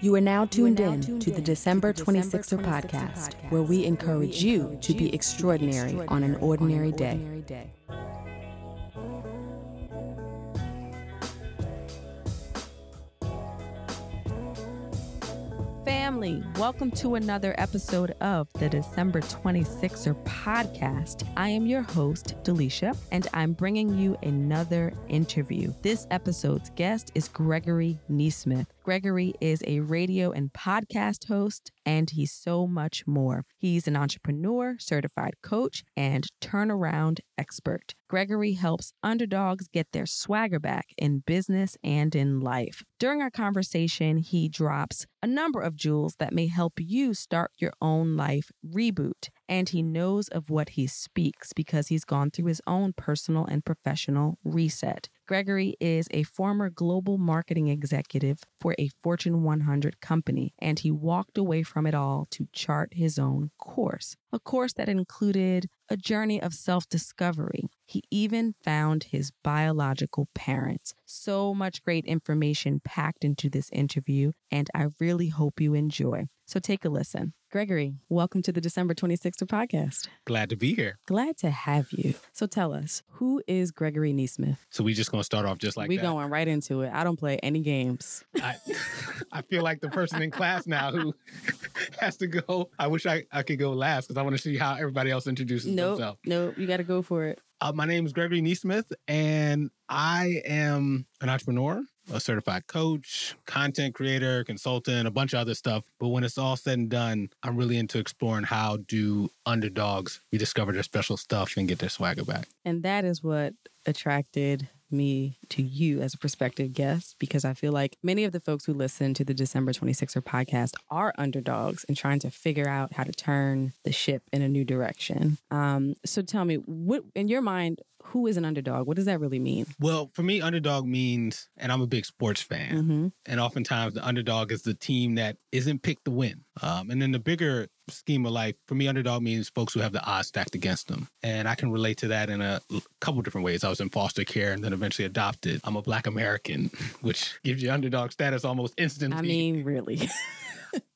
You are now tuned in to the December 26er podcast, where we encourage you to be extraordinary on an ordinary day. family. Welcome to another episode of the December 26er podcast. I am your host, Delisha, and I'm bringing you another interview. This episode's guest is Gregory Neesmith. Gregory is a radio and podcast host, and he's so much more. He's an entrepreneur, certified coach, and turnaround expert. Gregory helps underdogs get their swagger back in business and in life. During our conversation, he drops a number of jewels that may help you start your own life reboot. And he knows of what he speaks because he's gone through his own personal and professional reset. Gregory is a former global marketing executive for a Fortune 100 company, and he walked away from it all to chart his own course. A course that included a journey of self discovery. He even found his biological parents. So much great information packed into this interview, and I really hope you enjoy. So take a listen. Gregory, welcome to the December 26th podcast. Glad to be here. Glad to have you. So tell us, who is Gregory Neesmith? So we just gonna start off just like we that. going right into it. I don't play any games. I, I feel like the person in class now who has to go. I wish I, I could go last because I want to see how everybody else introduces Nope, themselves. nope, you got to go for it. Uh, my name is Gregory Neesmith, and I am an entrepreneur, a certified coach, content creator, consultant, a bunch of other stuff. But when it's all said and done, I'm really into exploring how do underdogs rediscover their special stuff and get their swagger back. And that is what attracted me to you as a prospective guest because I feel like many of the folks who listen to the December 26er podcast are underdogs and trying to figure out how to turn the ship in a new direction. Um, so tell me, what in your mind, who is an underdog? What does that really mean? Well, for me, underdog means, and I'm a big sports fan, Mhm. and oftentimes the underdog is the team that isn't picked to win. Um, and in the bigger scheme of life, for me, underdog means folks who have the odds stacked against them. And I can relate to that in a couple different ways. I was in foster care and then eventually adopted. I'm a Black American, which gives you underdog status almost instantly. I mean, really.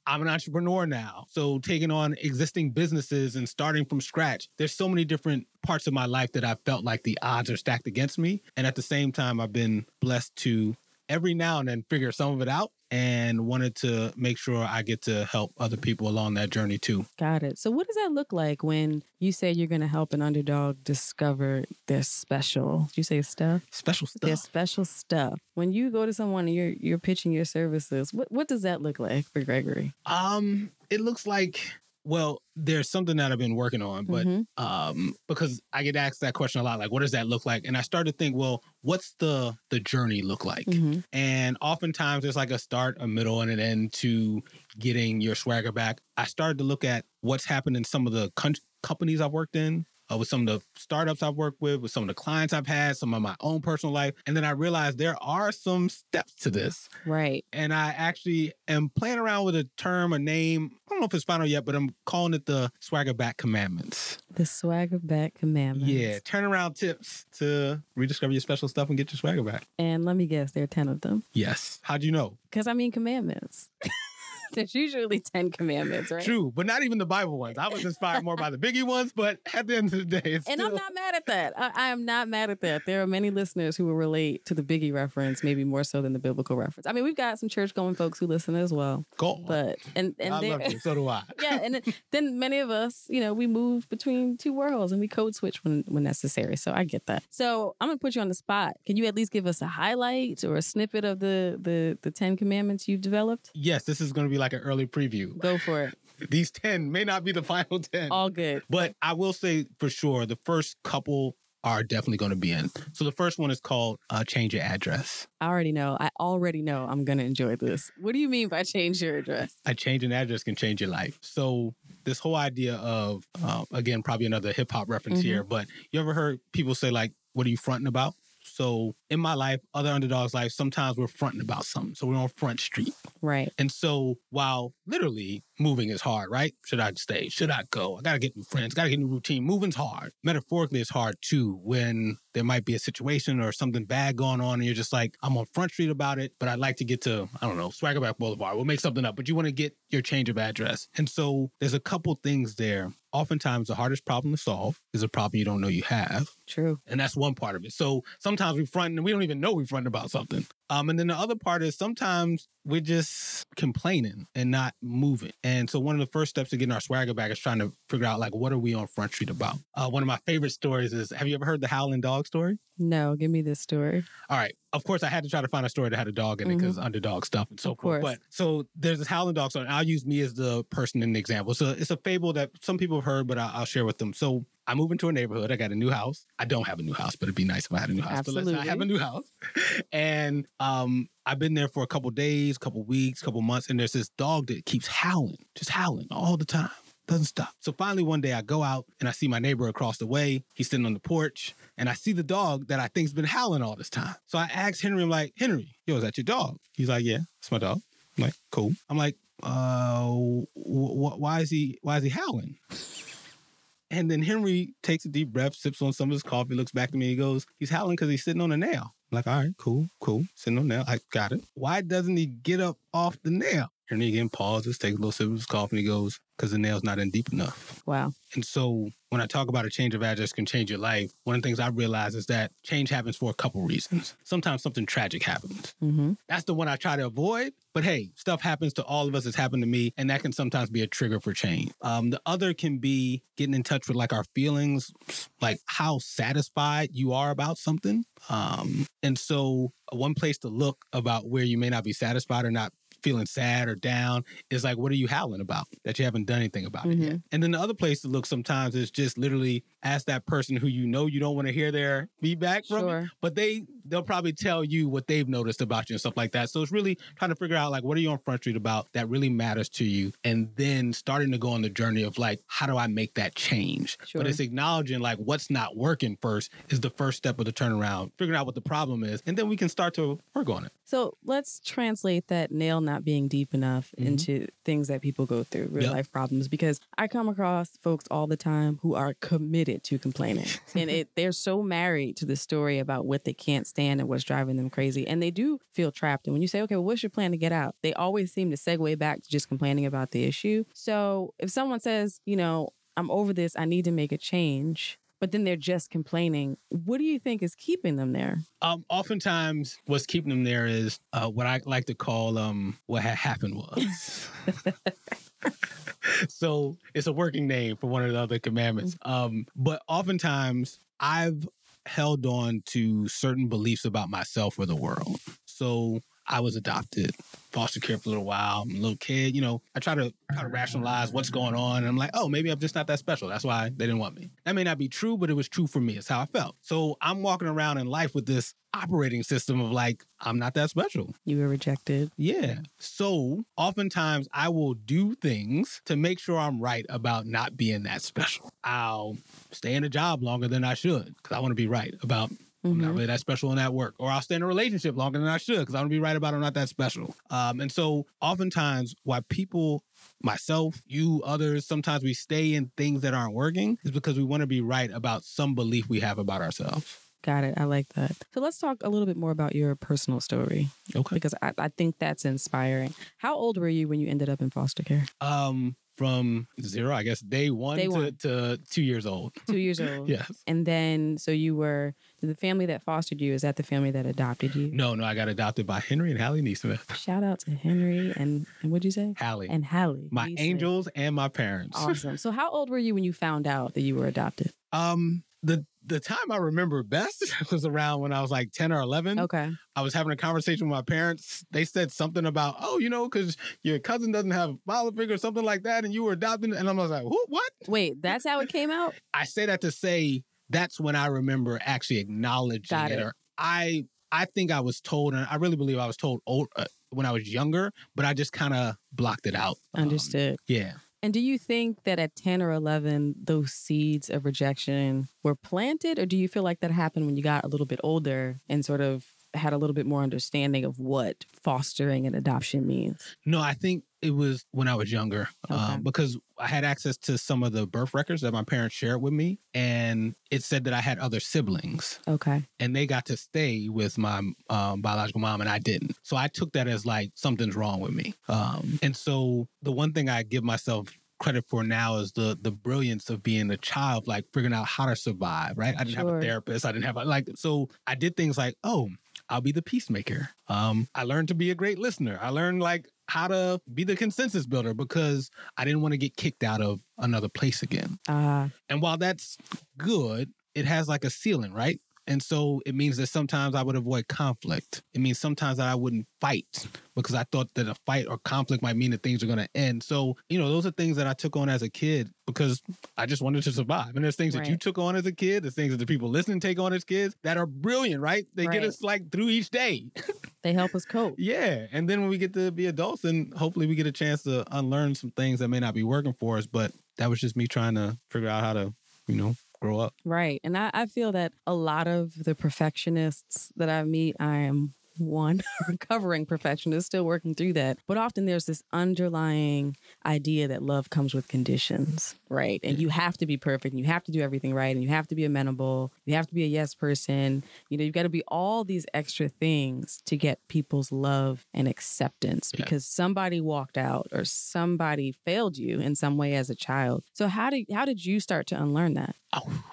I'm an entrepreneur now. So taking on existing businesses and starting from scratch, there's so many different parts of my life that I felt like the odds are stacked against me. And at the same time, I've been blessed to every now and then figure some of it out and wanted to make sure I get to help other people along that journey too. Got it. So, what does that look like when you say you're going to help an underdog discover their special? Did you say stuff? Special stuff. Their special stuff. When you go to someone and you're you're pitching your services, what what does that look like for Gregory? Um, it looks like well, there's something that I've been working on, but Mhm. um because I get asked that question a lot like what does that look like? And I started to think, well, what's the the journey look like? Mhm. And oftentimes there's like a start, a middle, and an end to getting your swagger back. I started to look at what's happened in some of the con- companies I've worked in, uh, with some of the startups I've worked with, with some of the clients I've had, some of my own personal life. And then I realized there are some steps to this. Right. And I actually am playing around with a term, a name. I don't know if it's final yet, but I'm calling it the swagger back commandments. The swagger back commandments. Yeah, turnaround tips to rediscover your special stuff and get your swagger back. And let me guess, there are 10 of them. Yes. How'd you know? Because I mean, commandments. There's usually 10 commandments, right? True, but not even the Bible ones. I was inspired more by the biggie ones, but at the end of the day, it's And still, I'm not mad at that. I, I am not mad at that. There are many listeners who will relate to the Biggie reference, maybe more so than the biblical reference. I mean, we've got some church going folks who listen as well. Go on. But and and I love you. So do I. yeah, and then- many of us, you know, we move between two worlds and we code switch when when necessary. So I get that. So I'm gonna put you on the spot. Can you at least give us a highlight or a snippet of the the the Ten Commandments you've developed? Yes, this is going to be like an early preview. Go for it. These 10 may not be the final 10. All good. But I will say for sure, the first couple are definitely going to be in. So the first one is called uh, Change Your Address. I already know. I already know I'm gonna enjoy this. What do you mean by change your address? A change in address can change your life. So this whole idea of, uh, again, probably another hip hop reference Mhm. here, but you ever heard people say like, what are you fronting about? So in my life, other underdogs' life, sometimes we're fronting about something. So we're on Front Street. Right. And so while literally moving is hard, right? Should I stay? Should I go? I got to get new friends, got to get new routine. Moving's hard. Metaphorically, it's hard too when there might be a situation or something bad going on and you're just like, I'm on Front Street about it, but I'd like to get to, I don't know, Swaggerback Boulevard. We'll make something up, but you want to get your change of address. And so there's a couple things there. Oftentimes, the hardest problem to solve is a problem you don't know you have. True. And that's one part of it. So sometimes we front and we don't even know we front about something. Um, and then the other part is sometimes we're just complaining and not moving. And so one of the first steps to getting our swagger back is trying to figure out like what are we on Front Street about? Uh, one of my favorite stories is have you ever heard the Howling Dog story? No, give me this story. All right. Of course, I had to try to find a story that had a dog in it because underdog stuff and so forth. But so there's this howling dog story. And I'll use me as the person in the example. So it's a fable that some people have heard, but I'll, I'll share with them. So I move into a neighborhood. I got a new house. I don't have a new house, but it'd be nice if I had a new house. But let's I have a new house. And um, I've been there for a couple days, couple weeks, couple months, and there's this dog that keeps howling, just howling all the time. Doesn't stop. So finally, one day I go out and I see my neighbor across the way. He's sitting on the porch and I see the dog that I think's been howling all this time. So I ask Henry, I'm like, Henry, yo, is that your dog? He's like, yeah, it's my dog. I'm like, cool. I'm like, uh, wh- wh- why is he why is he howling? And then Henry takes a deep breath, sips on some of his coffee, looks back at me, he goes, he's howling because he's sitting on a nail. I'm like, all right, cool, cool. Sitting on nail. I got it. Why doesn't he get up off the nail? And he again pauses, takes a little sip of his coffee, and he goes, because the nail's not in deep enough. Wow. And so when I talk about a change of address can change your life, one of the things I realize is that change happens for a couple reasons. Sometimes something tragic happens. Mm-hmm. That's the one I try to avoid. But hey, stuff happens to all of us. It's happened to me, and that can sometimes be a trigger for change. Um, the other can be getting in touch with like our feelings, like how satisfied you are about something. Um, and so uh, one place to look about where you may not be satisfied or not feeling sad or down is like, what are you howling about that you haven't done anything about it yet? Mm-hmm. And then the other place to look sometimes is just literally ask that person who you know you don't want to hear their feedback from, Sure. but they they'll probably tell you what they've noticed about you and stuff like that. So it's really trying to figure out like what are you on Front Street about that really matters to you, and then starting to go on the journey of like how do I make that change? Sure. But it's acknowledging like what's not working first is the first step of the turnaround, figuring out what the problem is, and then we can start to work on it. So let's translate that nail not being deep enough Mhm. into things that people go through, real Yep. life problems. Because I come across folks all the time who are committed to complaining, and it they're so married to the story about what they can't stand and what's driving them crazy, and they do feel trapped. And when you say, "Okay, well, what's your plan to get out?" They always seem to segue back to just complaining about the issue. So if someone says, you know, I'm over this, I need to make a change. But then they're just complaining. What do you think is keeping them there? Um, oftentimes, what's keeping them there is uh, what I like to call um, what had happened was. so it's a working name for one of the other commandments. Um, but oftentimes, I've held on to certain beliefs about myself or the world. So I was adopted, foster care for a little while. I'm a little kid, you know. I try to try to rationalize what's going on, and I'm like, oh, maybe I'm just not that special. That's why they didn't want me. That may not be true, but it was true for me. It's how I felt. So I'm walking around in life with this operating system of like, I'm not that special. You were rejected. Yeah. So oftentimes I will do things to make sure I'm right about not being that special. I'll stay in a job longer than I should because I want to be right about I'm not Mhm. really that special in that work. Or I'll stay in a relationship longer than I should because I want to be right about I'm not that special. Um, and so oftentimes why people myself, you, others, sometimes we stay in things that aren't working is because we want to be right about some belief we have about ourselves. Got it. I like that. So let's talk a little bit more about your personal story Okay. because I, I think that's inspiring. How old were you when you ended up in foster care? Um, from zero, I guess, day one, Day to, one. to two years old. Two years old. Yes. And then, so you were the family that fostered you. Is that the family that adopted you? No, no, I got adopted by Henry and Hallie Neesmith. Shout out to Henry and, and what'd you say? Hallie. And Hallie. my Neesmith. angels and my parents. Awesome. So how old were you when you found out that you were adopted? Um, the the time I remember best was around when I was like 10 or 11. Okay. I was having a conversation with my parents. They said something about, oh, you know, because your cousin doesn't have a father figure or something like that, and you were adopted. And I was like, Who, what? Wait, that's how it came out? I say that to say that's when I remember actually acknowledging it. it. Or I I think I was told, and I really believe I was told old, uh, when I was younger, but I just kind of blocked it out. Um, Understood. yeah. And do you think that at 10 or 11, those seeds of rejection were planted? Or do you feel like that happened when you got a little bit older and sort of had a little bit more understanding of what fostering and adoption means? No, I think It was when I was younger Okay. um, because I had access to some of the birth records that my parents shared with me, and it said that I had other siblings, Okay. and they got to stay with my um, biological mom, and I didn't. So I took that as like something's wrong with me. Um, and so the one thing I give myself credit for now is the the brilliance of being a child, like figuring out how to survive. Right? I didn't have a therapist. I didn't have a, like so. I did things like oh. I'll be the peacemaker. Um, I learned to be a great listener. I learned like how to be the consensus builder because I didn't want to get kicked out of another place again. Ah, And while that's good, it has like a ceiling, right? And so it means that sometimes I would avoid conflict. It means sometimes that I wouldn't fight because I thought that a fight or conflict might mean that things are going to end. So, you know, those are things that I took on as a kid because I just wanted to survive. And there's things that you took on as a kid, there's things that the people listening take on as kids that are brilliant, right? They get us like through each day. they help us cope. Yeah. And then when we get to be adults, and hopefully we get a chance to unlearn some things that may not be working for us. But that was just me trying to figure out how to, you know, grow up. Right. And I, I feel that a lot of the perfectionists that I meet, I am one recovering perfectionist, still working through that. But often there's this underlying idea that love comes with conditions, right? And you have to be perfect and you have to do everything right and you have to be amenable. You have to be a yes person. You know, you've got to be all these extra things to get people's love and acceptance Yeah. because somebody walked out or somebody failed you in some way as a child. So how did how did you start to unlearn that? Oh,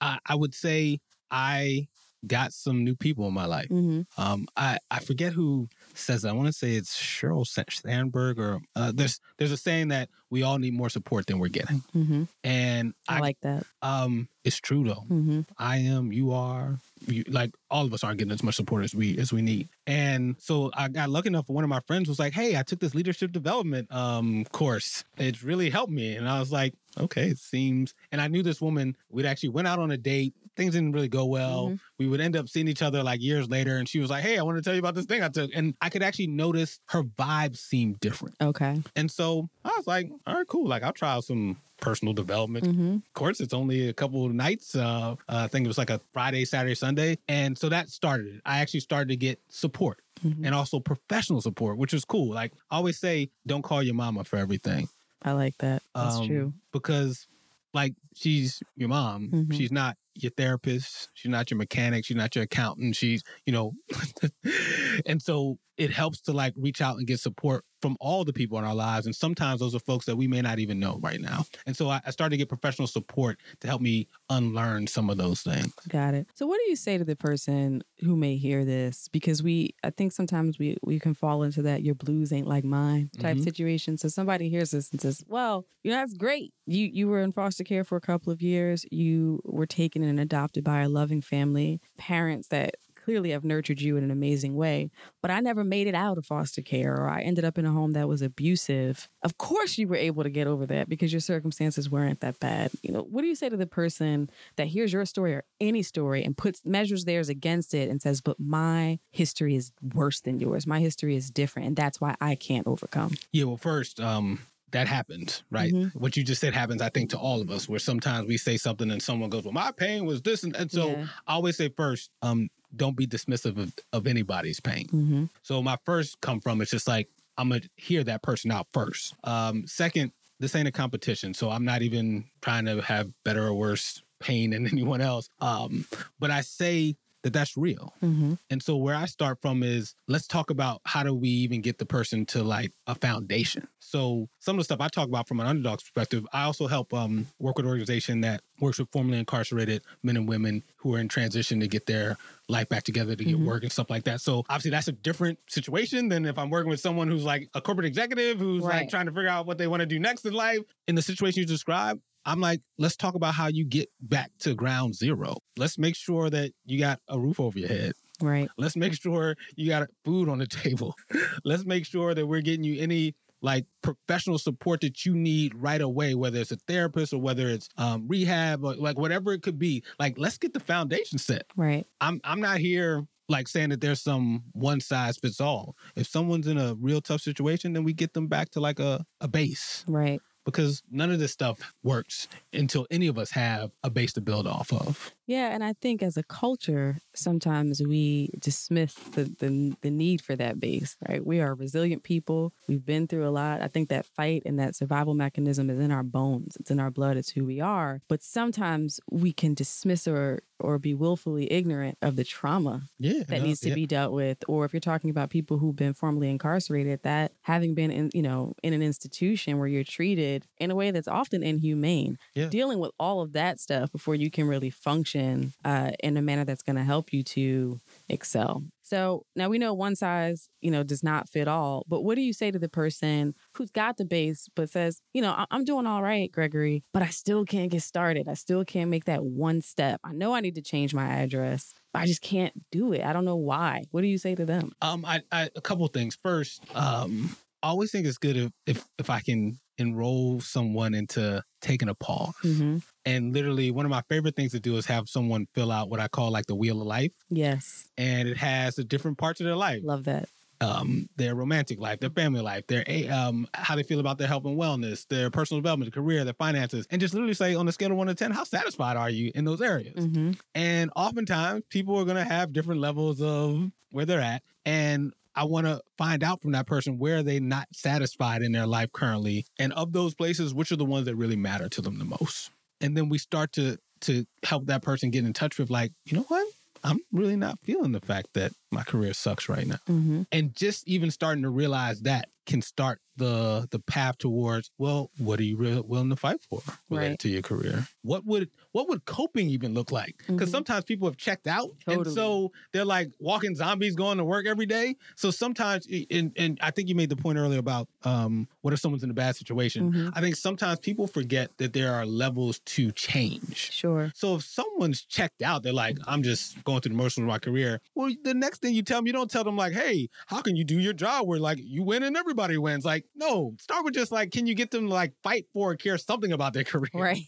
I, I would say I got some new people in my life. Mm-hmm. Um, I, I forget who says that. I want to say it's Sheryl Sa- Sandberg or uh, there's there's a saying that we all need more support than we're getting, Mm-hmm. and I, I, like that. um it's true though. Mm-hmm. I am, you are, you, like all of us aren't getting as much support as we as we need. And so I got lucky enough. One of my friends was like, "Hey, I took this leadership development um course. It's really helped me." And I was like, "Okay, it seems." And I knew this woman. We'd actually went out on a date. Things didn't really go well. Mhm. We would end up seeing each other like years later, and she was like, "Hey, I want to tell you about this thing I took." And I could actually notice her vibe seemed different. Okay. And so I was like, "All right, cool. Like I'll try some." Personal development Mm-hmm. of course, it's only a couple of nights. Uh, I think it was like a Friday, Saturday, Sunday. And so that started it. I actually started to get support Mm-hmm. and also professional support, which was cool. Like I always say, don't call your mama for everything. I like that. That's Um, true. Because like she's your mom. Mhm. She's not your therapist. She's not your mechanic. She's not your accountant. She's, you know, and so it helps to like reach out and get support from all the people in our lives. And sometimes those are folks that we may not even know right now. And so I, I started to get professional support to help me unlearn some of those things. Got it. So what do you say to the person who may hear this? Because we I think sometimes we we can fall into that your blues ain't like mine type Mhm. situation. So somebody hears this and says, Well, you know, that's great. You you were in foster care for a couple of years. You were taken and adopted by a loving family, parents that clearly have nurtured you in an amazing way. But I never made it out of foster care or I ended up in a home that was abusive. Of course you were able to get over that because your circumstances weren't that bad. You know, what do you say to the person that hears your story or any story and puts measures theirs against it and says, but my history is worse than yours. My history is different. And that's why I can't overcome. Yeah, well, first, um, that happens, right? Mhm. What you just said happens, I think, to all of us, where sometimes we say something and someone goes, Well, my pain was this. And, and so Yeah. I always say first, um, don't be dismissive of, of anybody's pain. Mm-hmm. So my first come from it's just like I'm gonna hear that person out first. Um, second, this ain't a competition, so I'm not even trying to have better or worse pain than anyone else. Um, but I say that that's real. Mm-hmm. And so where I start from is let's talk about how do we even get the person to like a foundation. So some of the stuff I talk about from an underdog's perspective, I also help um, work with an organization that works with formerly incarcerated men and women who are in transition to get their life back together to get Mhm. work and stuff like that. So obviously that's a different situation than if I'm working with someone who's like a corporate executive who's Right. like trying to figure out what they want to do next in life. In the situation you described, I'm like, let's talk about how you get back to ground zero. Let's make sure that you got a roof over your head. Right. Let's make sure you got food on the table. Let's make sure that we're getting you any like professional support that you need right away, whether it's a therapist or whether it's um, rehab or like whatever it could be. Like, let's get the foundation set. Right. I'm I'm not here like saying that there's some one size fits all. If someone's in a real tough situation, then we get them back to like a, a base. Right. Because none of this stuff works until any of us have a base to build off of. Yeah, and I think as a culture, sometimes we dismiss the, the the need for that base, right? We are resilient people. We've been through a lot. I think that fight and that survival mechanism is in our bones. It's in our blood. It's who we are. But sometimes we can dismiss or or be willfully ignorant of the trauma Yeah. that no, needs to yeah. be dealt with or if you're talking about people who've been formerly incarcerated that having been in you know in an institution where you're treated in a way that's often inhumane Yeah. dealing with all of that stuff before you can really function uh, in a manner that's going to help you to excel so now we know one size you know does not fit all but what do you say to the person who's got the base but says you know I- i'm doing all right gregory but i still can't get started i still can't make that one step i know i need to change my address but I just can't do it. I don't know why. What do you say to them? Um, I, I a couple things. First, um, I always think it's good if if, if I can enroll someone into taking a pause. Mm-hmm. And literally, one of my favorite things to do is have someone fill out what I call like the wheel of life, Yes, and it has the different parts of their life. love that. um, their romantic life, their family life, their um, how they feel about their health and wellness, their personal development, their career, their finances, and just literally say on a scale of one to ten, how satisfied are you in those areas? Mm-hmm. And oftentimes, people are going to have different levels of where they're at, and I want to find out from that person where are they not satisfied in their life currently, and of those places, which are the ones that really matter to them the most. And then we start to to help that person get in touch with like, you know what? I'm really not feeling the fact that my career sucks right now Mm-hmm. and just even starting to realize that can start the the path towards well what are you really willing to fight for related Right. to your career what would what would coping even look like because Mhm. sometimes people have checked out and so they're like walking zombies going to work every day so sometimes and, and i think you made the point earlier about um what if someone's in a bad situation Mhm. i think sometimes people forget that there are levels to change Sure. so if someone's checked out, they're like, I'm just going through the motions of my career. Well, the next thing you tell them, you don't tell them like, hey, how can you do your job where like you win and everybody wins? Like, no, start with just like, can you get them to like fight for or care something about their career? Right.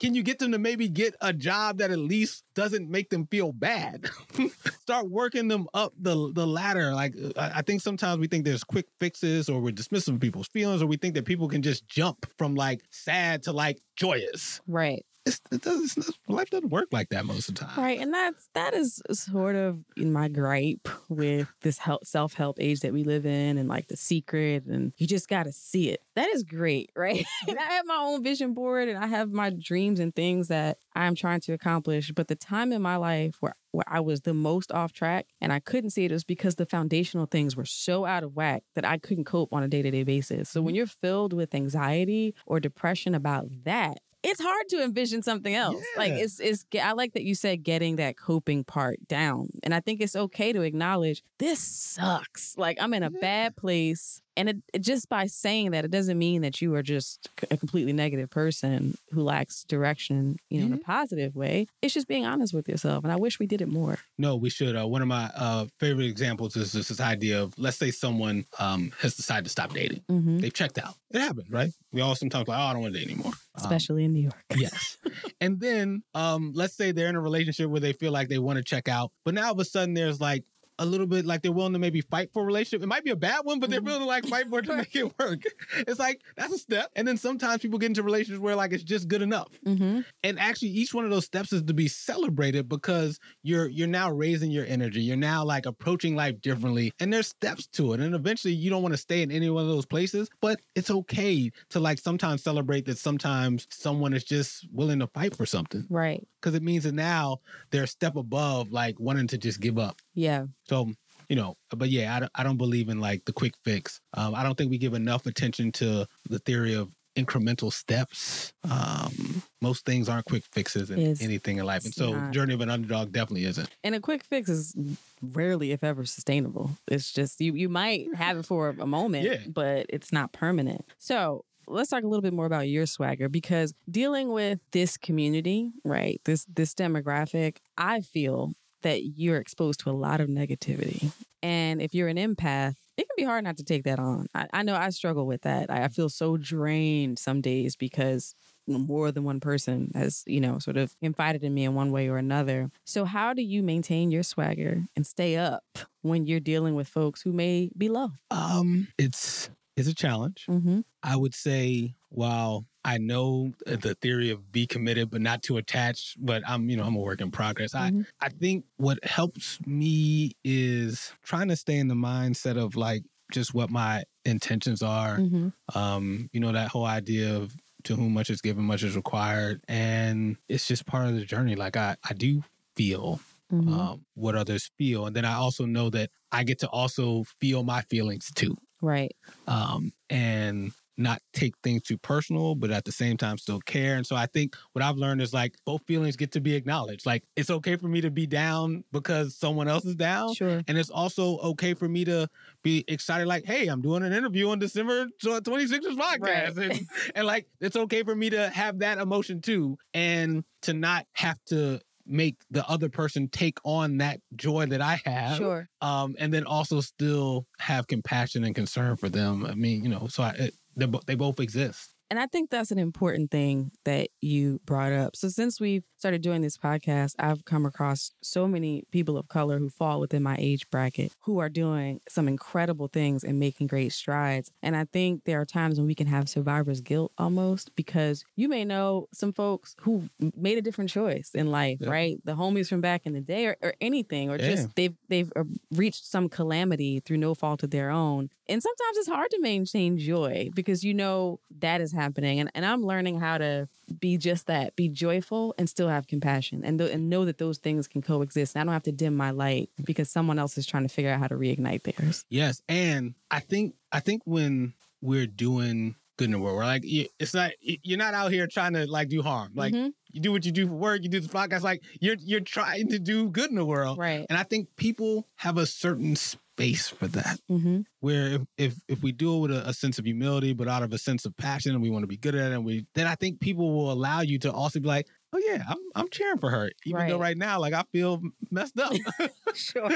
Can you get them to maybe get a job that at least doesn't make them feel bad? start working them up the the ladder. Like uh, I, I think sometimes we think there's quick fixes or we're dismissing people's feelings or we think that people can just jump from like sad to like joyous Right. It's, it does, it's not, life doesn't work like that most of the time. Right. And that's that is sort of in my gripe with this help self help age that we live in and like the secret and you just gotta see it. That is great, right? and I have my own vision board and I have my dreams and things that I'm trying to accomplish. But the time in my life where where I was the most off track and I couldn't see it was because the foundational things were so out of whack that I couldn't cope on a day to day basis. So when mm-hmm. you're filled with anxiety or depression about that, it's hard to envision something else. Like Yeah. it's it's I like that you said getting that coping part down. And I think it's okay to acknowledge this sucks. Like I'm in a Yeah. bad place. And it, it- just by saying that, it doesn't mean that you are just a completely negative person who lacks direction, you know, in a positive way. It's just being honest with yourself. And I wish we did it more. No, we should. Uh, one of my uh, favorite examples is this, this idea of let's say someone um, has decided to stop dating. Mm-hmm. They've checked out. It happens, right? We all sometimes like, oh, I don't want to date anymore. Um, Especially in New York. yes. and then um, let's say they're in a relationship where they feel like they want to check out, but now all of a sudden there's like a little bit like they're willing to maybe fight for a relationship. It might be a bad one, but they're Mhm. willing to like fight for it to make it work. It's like that's a step. And then sometimes people get into relationships where like it's just good enough. Mm-hmm. and actually each one of those steps is to be celebrated because you're you're now raising your energy you're now like approaching life differently and there's steps to it and eventually you don't want to stay in any one of those places but it's okay to like sometimes celebrate that sometimes someone is just willing to fight for something Right. Because it means that now they're a step above like wanting to just give up Yeah. so you know but yeah i don't, I don't believe in like the quick fix um, i don't think we give enough attention to the theory of incremental steps um, most things aren't quick fixes in It's- anything in life and so not. journey of an underdog definitely isn't And a quick fix is rarely, if ever, sustainable. It's just you you might have it for a moment, Yeah. but it's not permanent. So let's talk a little bit more about your swagger because dealing with this community, right? This this demographic, I feel that you're exposed to a lot of negativity. And if you're an empath, it can be hard not to take that on. I, I know I struggle with that. I, I feel so drained some days because more than one person has, you know, sort of confided in me in one way or another. So, how do you maintain your swagger and stay up when you're dealing with folks who may be low? um it's is a challenge. Mm-hmm. I would say, while I know the theory of be committed but not too attached, but I'm, you know, I'm a work in progress. Mhm. I, I think what helps me is trying to stay in the mindset of like just what my intentions are. Mm-hmm. Um, you know, that whole idea of to whom much is given, much is required. And it's just part of the journey. Like I, I do feel Mm-hmm. um, what others feel. And then I also know that I get to also feel my feelings too. Right. Um, and not take things too personal, but at the same time still care. And so I think what I've learned is like both feelings get to be acknowledged. Like it's okay for me to be down because someone else is down. Sure. And it's also okay for me to be excited, like, hey, I'm doing an interview on December 26th podcast. Right. And, and like, it's okay for me to have that emotion too. And to not have to make the other person take on that joy that I have. Sure. Um, and then also still have compassion and concern for them. I mean, you know, so I, it, they they both exist. And I think that's an important thing that you brought up. So, since we've started doing this podcast, I've come across so many people of color who fall within my age bracket who are doing some incredible things and making great strides. And I think there are times when we can have survivor's guilt almost because you may know some folks who made a different choice in life, Yeah. right? The homies from back in the day or, or anything, or Yeah. just they've, they've uh, reached some calamity through no fault of their own. And sometimes it's hard to maintain joy because you know that is happening. And, and I'm learning how to be just that, be joyful and still have compassion and, th- and know that those things can coexist. And I don't have to dim my light because someone else is trying to figure out how to reignite theirs. Yes, and I think I think when we're doing good in the world, we're like it's not you- you're not out here trying to like do harm. Like Mhm. you do what you do for work, you do the podcast. Like you're you're trying to do good in the world, Right. and I think people have a certain space for that. Mm-hmm. Where if if, if we do it with a, a sense of humility, but out of a sense of passion, and we want to be good at it, and we then I think people will allow you to also be like, oh yeah, I'm I'm cheering for her, even though Right. right now like I feel messed up. Sure.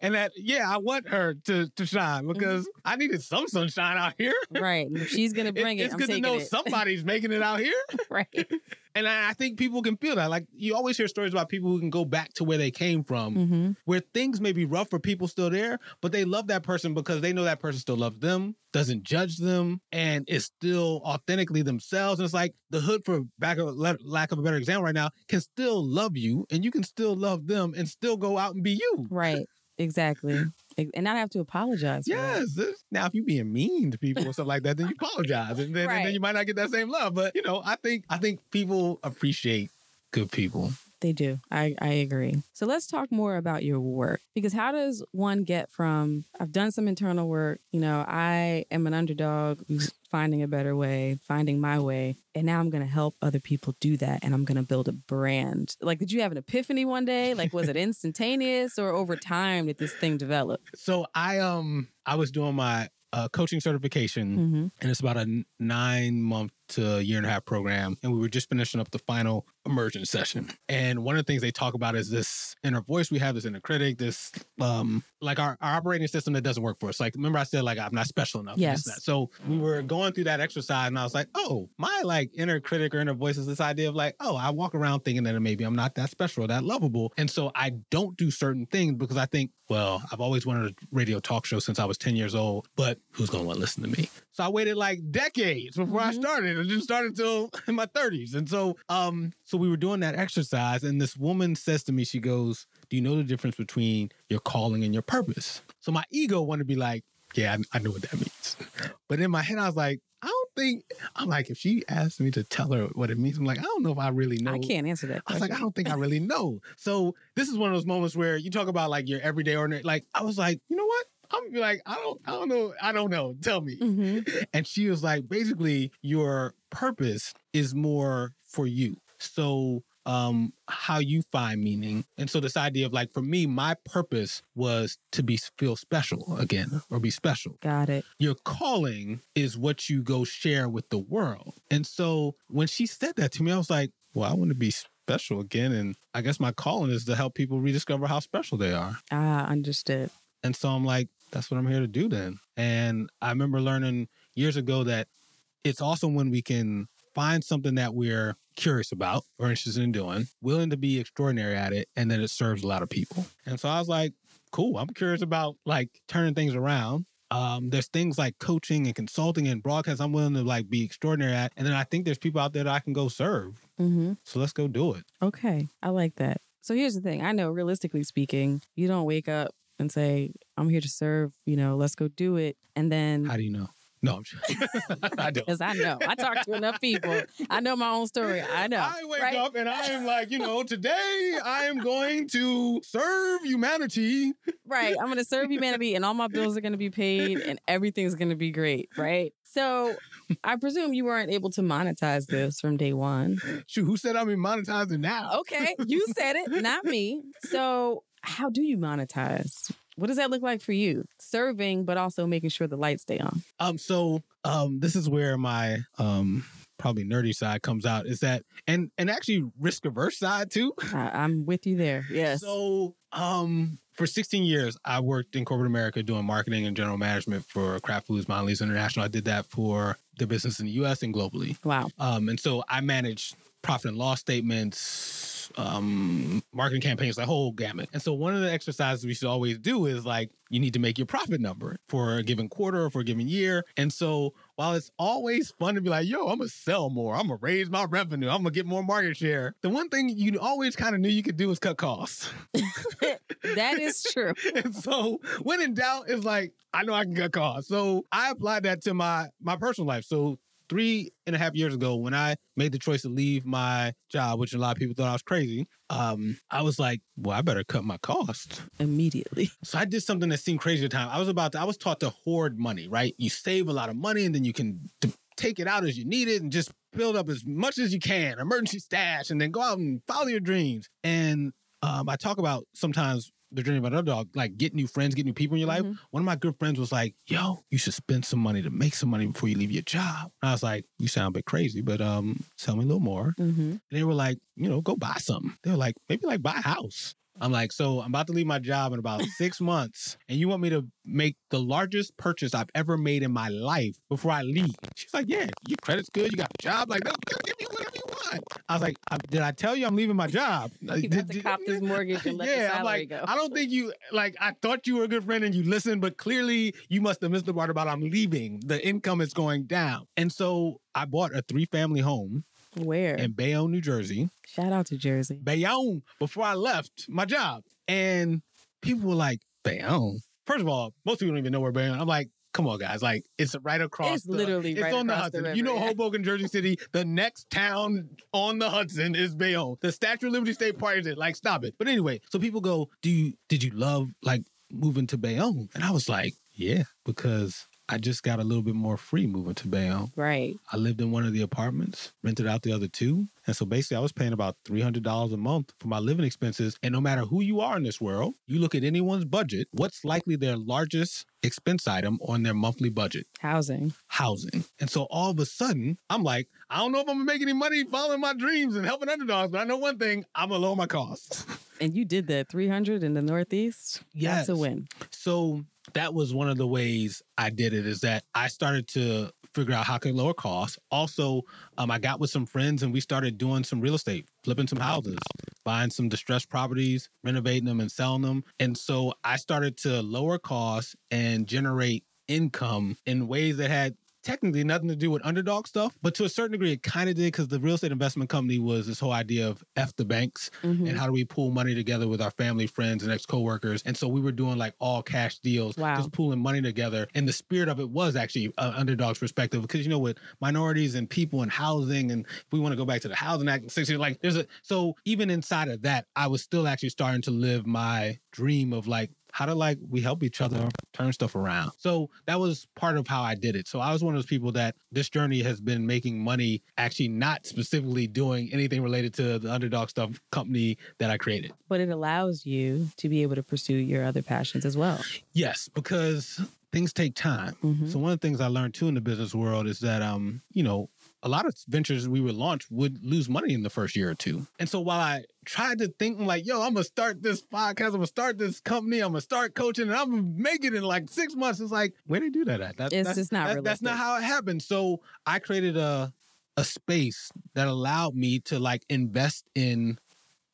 and that yeah, I want her to to shine Mm-hmm. because I needed some sunshine out here. right. If she's going to bring it, it's I'm good to know it. somebody's making it out here. right. And I, think people can feel that. Like you always hear stories about people who can go back to where they came from, Mm-hmm. where things may be rough for people still there, but they love that person because they know that person still loves them, doesn't judge them, and is still authentically themselves. And it's like the hood, for back of lack of a better example right now, can still love you, and you can still love them, and still go out and be you. Right. Exactly. And not have to apologize. for. Yes. Now, if you're being mean to people or stuff like that, then you apologize, and then, and then you might not get that same love. But you know, I think I think people appreciate good people. They do. I, I agree. So let's talk more about your work because how does one get from I've done some internal work, you know, I am an underdog who's finding a better way, finding my way, and now I'm going to help other people do that and I'm going to build a brand. Like did you have an epiphany one day? Like was it instantaneous or over time did this thing develop? So I um I was doing my uh, coaching certification, Mhm. and it's about a nine month to a year and a half program, and we were just finishing up the final immersion session. And one of the things they talk about is this inner voice we have, this inner critic, this um like our, our operating system that doesn't work for us. Like remember I said like I'm not special enough. Yes. that. So we were going through that exercise, and I was like, oh, my like inner critic or inner voice is this idea of like, oh, I walk around thinking that maybe I'm not that special or that lovable, and so I don't do certain things because I think, well, I've always wanted a radio talk show since I was 10 years old, but who's gonna want to listen to me? So I waited like decades before I Mhm. started. I didn't start until in my 30s. And so um so we were doing that exercise and this woman says to me, she goes, Do you know the difference between your calling and your purpose? So my ego wanted to be like, Yeah, I, I know what that means. But in my head, I was like, I don't think I'm like, if she asked me to tell her what it means, I'm like, I don't know if I really know. I can't answer that I was like, I don't think I really know. So this is one of those moments where you talk about like your everyday ordinary. Like I was like, you know what? I'm like, I don't, I don't know, I don't know. Tell me. Mhm. And she was like, basically, your purpose is more for you. So um how you find meaning and so this idea of like for me my purpose was to be feel special again or be special Got it. your calling is what you go share with the world. And so when she said that to me, I was like, well, I want to be special again. And I guess my calling is to help people rediscover how special they are. Ah, understood. And so I'm like, that's what I'm here to do then. And I remember learning years ago that it's awesome when we can find something that we're curious about or interested in doing, willing to be extraordinary at it, and then it serves a lot of people. And so I was like, cool, I'm curious about like turning things around. Um, there's things like coaching and consulting and broadcast I'm willing to like be extraordinary at. And then I think there's people out there that I can go serve. Mm-hmm. So let's go do it. Okay. I like that. So here's the thing. I know realistically speaking, you don't wake up and say, I'm here to serve, you know, let's go do it. And then How do you know? No, I'm sure. I don't. because I know. I talk to enough people. I know my own story. I know. I wake right? up and I am like, you know, today I am going to serve humanity. Right. I'm going to serve humanity and all my bills are going to be paid and everything's going to be great. Right. So I presume you weren't able to monetize this from day one. Shoot, who said I'm monetizing now? Okay. You said it, not me. So how do you monetize? What does that look like for you? Serving, but also making sure the lights stay on. Um, so um, this is where my um probably nerdy side comes out is that and and actually risk averse side too. I, I'm with you there. Yes. So um for 16 years I worked in corporate America doing marketing and general management for Kraft Foods Mondelez International. I did that for the business in the US and globally. wow. Um, and so I managed profit and loss statements, um, marketing campaigns, the whole gamut. And so one of the exercises we should always do is like you need to make your profit number for a given quarter or for a given year. And so while it's always fun to be like, yo, I'm gonna sell more, I'm gonna raise my revenue, I'm gonna get more market share. The one thing you always kind of knew you could do is cut costs. that is true. and so when in doubt, it's like, I know I can cut costs. So I applied that to my my personal life. So three and a half years ago, when I made the choice to leave my job, which a lot of people thought I was crazy, um, I was like, well, I better cut my costs. Immediately. So I did something that seemed crazy at the time. I was about to, I was taught to hoard money, right? You save a lot of money and then you can t- take it out as you need it and just build up as much as you can, emergency stash, and then go out and follow your dreams. And um, I talk about sometimes the dream of an underdog, like get new friends, get new people in your life. Mhm. One of my good friends was like, "Yo, you should spend some money to make some money before you leave your job." And I was like, "You sound a bit crazy, but um, tell me a little more." Mm-hmm. And they were like, "You know, go buy something." They were like, "Maybe like buy a house." I'm like, so I'm about to leave my job in about six months, and you want me to make the largest purchase I've ever made in my life before I leave? She's like, yeah, your credit's good, you got a job, like, no, give me whatever you want. I was like, I, did I tell you I'm leaving my job? You have to cop this mortgage and let the yeah, I'm like, go. I don't think you like. I thought you were a good friend and you listened, but clearly you must have missed the part about I'm leaving. The income is going down, and so I bought a three family home Where? in Bayonne, New Jersey. Shout out to Jersey. Bayonne before I left my job. And people were like, Bayonne? First of all, most people don't even know where Bayonne. I'm like, come on, guys. Like, it's right across. It's the- literally it's right on the across the Hudson. you know. Hoboken, Jersey City. The next town on the Hudson is Bayonne. The Statue of Liberty State Park is it. Like, stop it. But anyway, so people go, do you did you love like moving to Bayonne? And I was like, yeah, because I just got a little bit more free moving to Bayonne. Right. I lived in one of the apartments, rented out the other two. And so basically, I was paying about $300 a month for my living expenses. And no matter who you are in this world, you look at anyone's budget, what's likely their largest expense item on their monthly budget? Housing. Housing. And so all of a sudden, I'm like, I don't know if I'm gonna make any money following my dreams and helping underdogs, but I know one thing I'm gonna lower my costs. And you did that 300 in the Northeast. Yes. That's a win. So that was one of the ways I did it is that I started to figure out how I could lower costs. Also, um, I got with some friends and we started doing some real estate, flipping some houses, buying some distressed properties, renovating them and selling them. And so I started to lower costs and generate income in ways that had technically nothing to do with underdog stuff, but to a certain degree, it kind of did because the real estate investment company was this whole idea of F the banks Mhm. and how do we pool money together with our family, friends, and ex coworkers. And so we were doing like all cash deals, Wow. just pooling money together. And the spirit of it was actually uh, underdog's perspective because you know with minorities and people and housing, and if we want to go back to the Housing Act, 60, like there's a so even inside of that, I was still actually starting to live my dream of like how to like we help each other turn stuff around. So that was part of how I did it. So I was one of those people that this journey has been making money actually not specifically doing anything related to the underdog stuff company that I created. But it allows you to be able to pursue your other passions as well. Yes, because things take time. Mhm. So one of the things I learned too in the business world is that um, you know, a lot of ventures we would launch would lose money in the first year or two. And so while I tried to think like, yo, I'm gonna start this podcast, I'm gonna start this company, I'm gonna start coaching, and I'm gonna make it in like six months. It's like, where they do that at? That, It's that- just not that- That's not how it happened. So I created a a space that allowed me to like invest in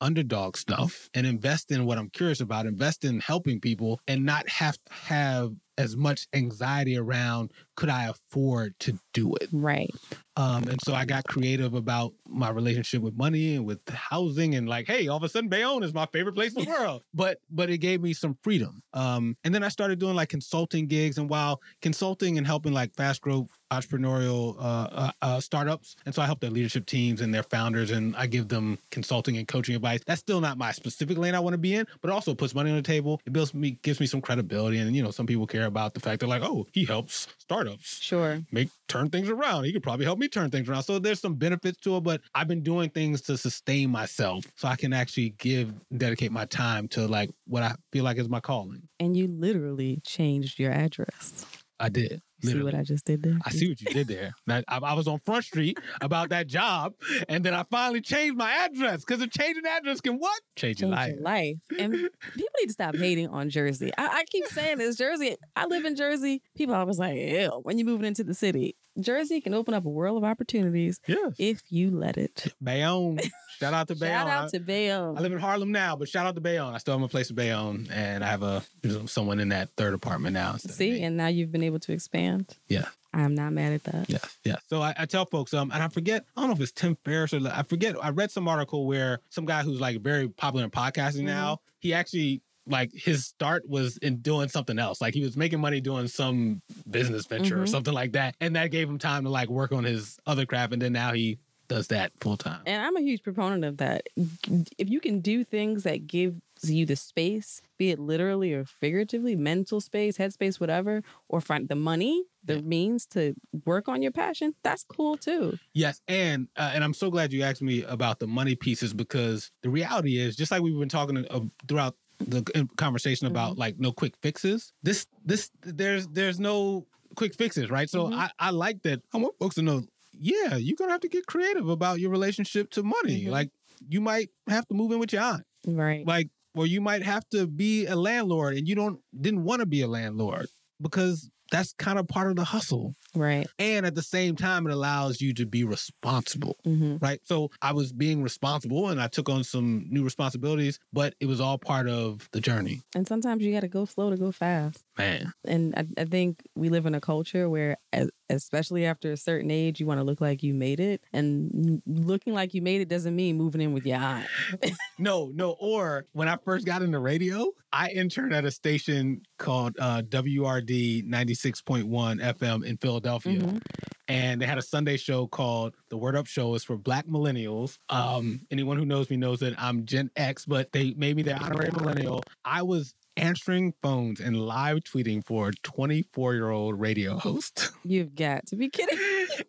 underdog stuff and invest in what I'm curious about, invest in helping people and not have to have as much anxiety around could I afford to do it? Right. Um, and so I got creative about my relationship with money and with housing and like, hey, all of a sudden Bayonne is my favorite place in the world. But but it gave me some freedom. Um, and then I started doing like consulting gigs. And while consulting and helping like fast growth entrepreneurial uh, uh, uh, startups, and so I help their leadership teams and their founders, and I give them consulting and coaching advice. That's still not my specific lane I want to be in, but it also puts money on the table. It builds me, gives me some credibility, and you know, some people care about the fact they're like, oh, he helps startups Sure. make turn things around. He could probably help me turn things around. So there's some benefits to it, but I've been doing things to sustain myself so I can actually give dedicate my time to like what I feel like is my calling. And you literally changed your address. I did. See what. I just did there? I see what you did there. That- I, I was on Front Street about that job, and then I finally changed my address because a changing address can what? Change your Change life. your life. And people need to stop hating on Jersey. I, I keep saying this. Jersey, I live in Jersey. People always like, ew, when you're moving into the city. Jersey can open up a world of opportunities Yes. if you let it. Bayonne. Shout out to Bayonne. Shout out to Bayonne. I Bayonne. live in Harlem now, but shout out to Bayonne. I still have a place in Bayonne, and I have a someone in that third apartment now. See, and now you've been able to expand. Yeah. I'm not mad at that. Yeah, yeah. So I, I tell folks, um, and I forget, I don't know if it's Tim Ferriss or I forget. I read some article where some guy who's like very popular in podcasting Mhm. now, he actually like his start was in doing something else. Like he was making money doing some business venture or Mhm. something like that, and that gave him time to like work on his other craft, and then now he does that full time. And I'm a huge proponent of that. If you can do things that gives you the space, be it literally or figuratively, mental space, headspace, whatever, or find the money, the Yeah. means to work on your passion, that's cool too. Yes, and uh, and I'm so glad you asked me about the money pieces because the reality is just like we've been talking uh, throughout the conversation about like no quick fixes. This this there's there's no quick fixes, right? So Mhm. I I like that. I want folks to know. Yeah, you're gonna have to get creative about your relationship to money. Mhm. Like you might have to move in with your aunt, Right. like, or you might have to be a landlord, and you don't didn't want to be a landlord because that's kind of part of the hustle. Right. And at the same time, it allows you to be responsible hmm right? So I was being responsible and I took on some new responsibilities, but it was all part of the journey. And sometimes you got to go slow to go fast. Man, And I, I think we live in a culture where, as, especially after a certain age, you want to look like you made it. And looking like you made it doesn't mean moving in with your aunt. no, no. Or when I first got into radio, I interned at a station called uh, WRD 96.1 FM in Philadelphia. Mhm. and they had a Sunday show called The Word Up Show. It's for Black millennials. Um, anyone who knows me knows that I'm Gen X, but they made me their honorary millennial. I was answering phones and live tweeting for a 24 year old radio host. You've got to be kidding.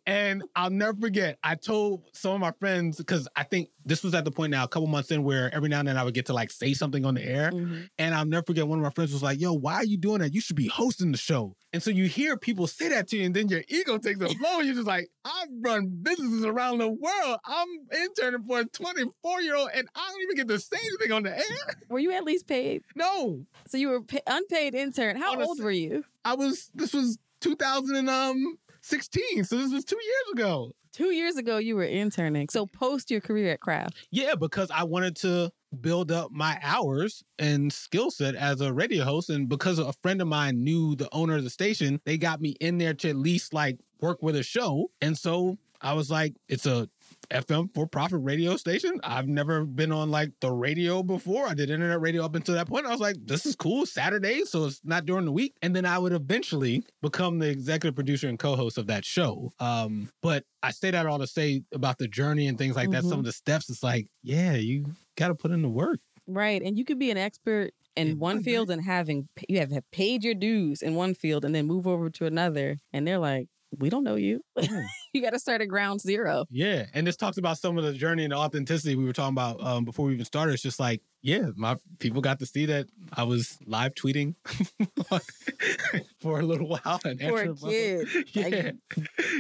And I'll never forget, I told some of my friends, because I think this was at the point now, a couple months in, where every now and then I would get to like say something on the air. Mhm. And I'll never forget one of my friends was like, yo, why are you doing that? You should be hosting the show. And so you hear people say that to you, and then your ego takes a blow, and you're just like, I run businesses around the world. I'm interning for a 24 year old, and I don't even get to say anything on the air. Were you at least paid? No, So you were pa- unpaid intern. How old were you? I was, this was 2016. So this was two years ago. Two years ago, you were interning. So post your career at Kraft. Yeah, because I wanted to build up my hours and skill set as a radio host. And because a friend of mine knew the owner of the station, they got me in there to at least like work with a show. And so I was like, it's a FM for profit radio station. I've never been on like the radio before. I did internet radio up until that point. I was like, this is cool. Saturday, so it's not during the week. And then I would eventually become the executive producer and co-host of that show. Um, but I say that all to say about the journey and things like that. Mhm. Some of the steps, it's like, yeah, you got to put in the work. Right. And you could be an expert in one one field and having, you have, have paid your dues in one field and then move over to another. And they're like, we don't know you. Yeah. you got to start at ground zero. Yeah, and this talks about some of the journey and the authenticity we were talking about um, before we even started. It's just like, yeah, my people got to see that I was live tweeting for a little while. And For a kid, yeah, like,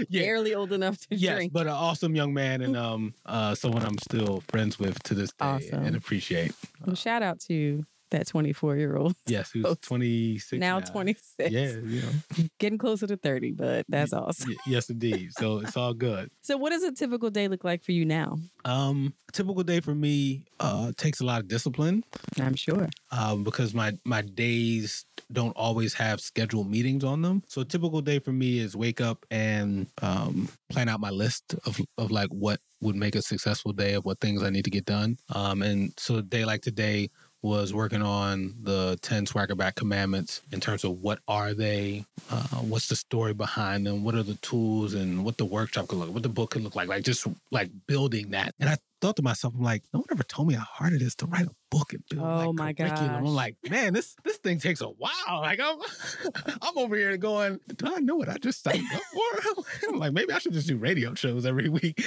yeah. barely old enough to Yes, drink. but an awesome young man and um uh someone I'm still friends with to this day Awesome. and appreciate. Well, shout out to that 24 year old. Yes, who's Oh, 26 Now 26. Yeah, you know. Getting closer to 30, but that's awesome. Yes, indeed. So it's all good. So, what does a typical day look like for you now? Um, a typical day for me uh, takes a lot of discipline I'm sure. um, because my my days don't always have scheduled meetings on them. So a typical day for me is wake up and um, plan out my list of of like what would make a successful day of what things I need to get done. Um, and so a day like today was working on the 10 swaggerback commandments in terms of what are they uh, what's the story behind them what are the tools and what the workshop could look what the book could look like like just like building that. And i thought to myself i'm like no one ever told me how hard it is to write a book and build Oh like my curriculum. i'm like man this this thing takes a while. Like i'm i'm over here going do i know what i just signed up for? I'm like maybe i should just do radio shows every week.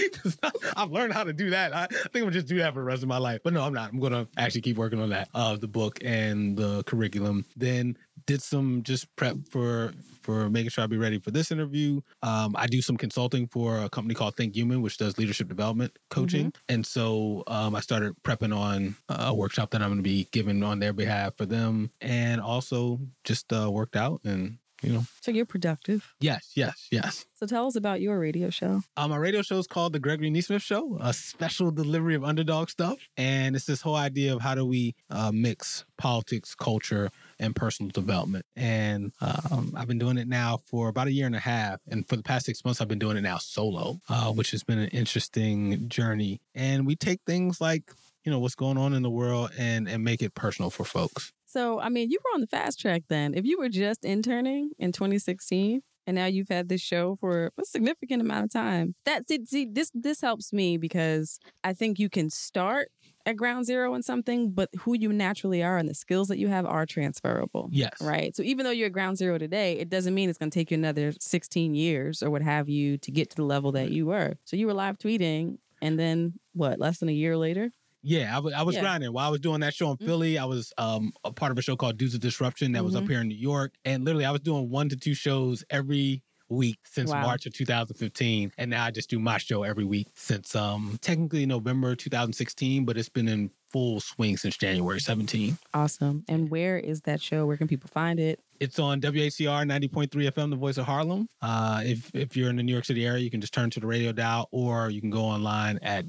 i've learned how to do that. I, I think i'm gonna just do that for the rest of my life. But no i'm not. I'm gonna actually keep working on that of the book and the curriculum. Then did some just prep for for making sure I'll be ready for this interview. Um, I do some consulting for a company called Think Human, which does leadership development coaching, and so um, I started prepping on a workshop that I'm going to be giving on their behalf for them, and also just uh, worked out and you know, So, you're productive. yes, yes, yes. So, tell us about your radio show. Uh, my radio show is called The Gregory Neesmith Show, a special delivery of underdog stuff. And it's this whole idea of how do we uh, mix politics, culture, and personal development. And um, I've been doing it now for about a year and a half. And for the past six months, I've been doing it now solo, uh, which has been an interesting journey. And we take things like, you know, what's going on in the world and, and make it personal for folks. So, I mean, you were on the fast track then. If you were just interning in 2016 and now you've had this show for a significant amount of time, that see, see this this helps me because I think you can start at ground zero in something, but who you naturally are and the skills that you have are transferable. Yes. Right. So even though you're at ground zero today, it doesn't mean it's going to take you another 16 years or what have you to get to the level that you were. So you were live tweeting and then what, less than a year later? Yeah, I was Yeah. grinding while I was doing that show in Mhm. Philly. I was um, a part of a show called Dudes of Disruption that was up Mhm. here in New York, and literally I was doing one to two shows every week since Wow. March of 2015, and now I just do my show every week since um technically November 2016, but it's been in full swing since January 17. Awesome. And where is that show? Where can people find it? It's on WHCR 90.3 FM, The Voice of Harlem. Uh, if if you're in the New York City area, you can just turn to the radio dial, or you can go online at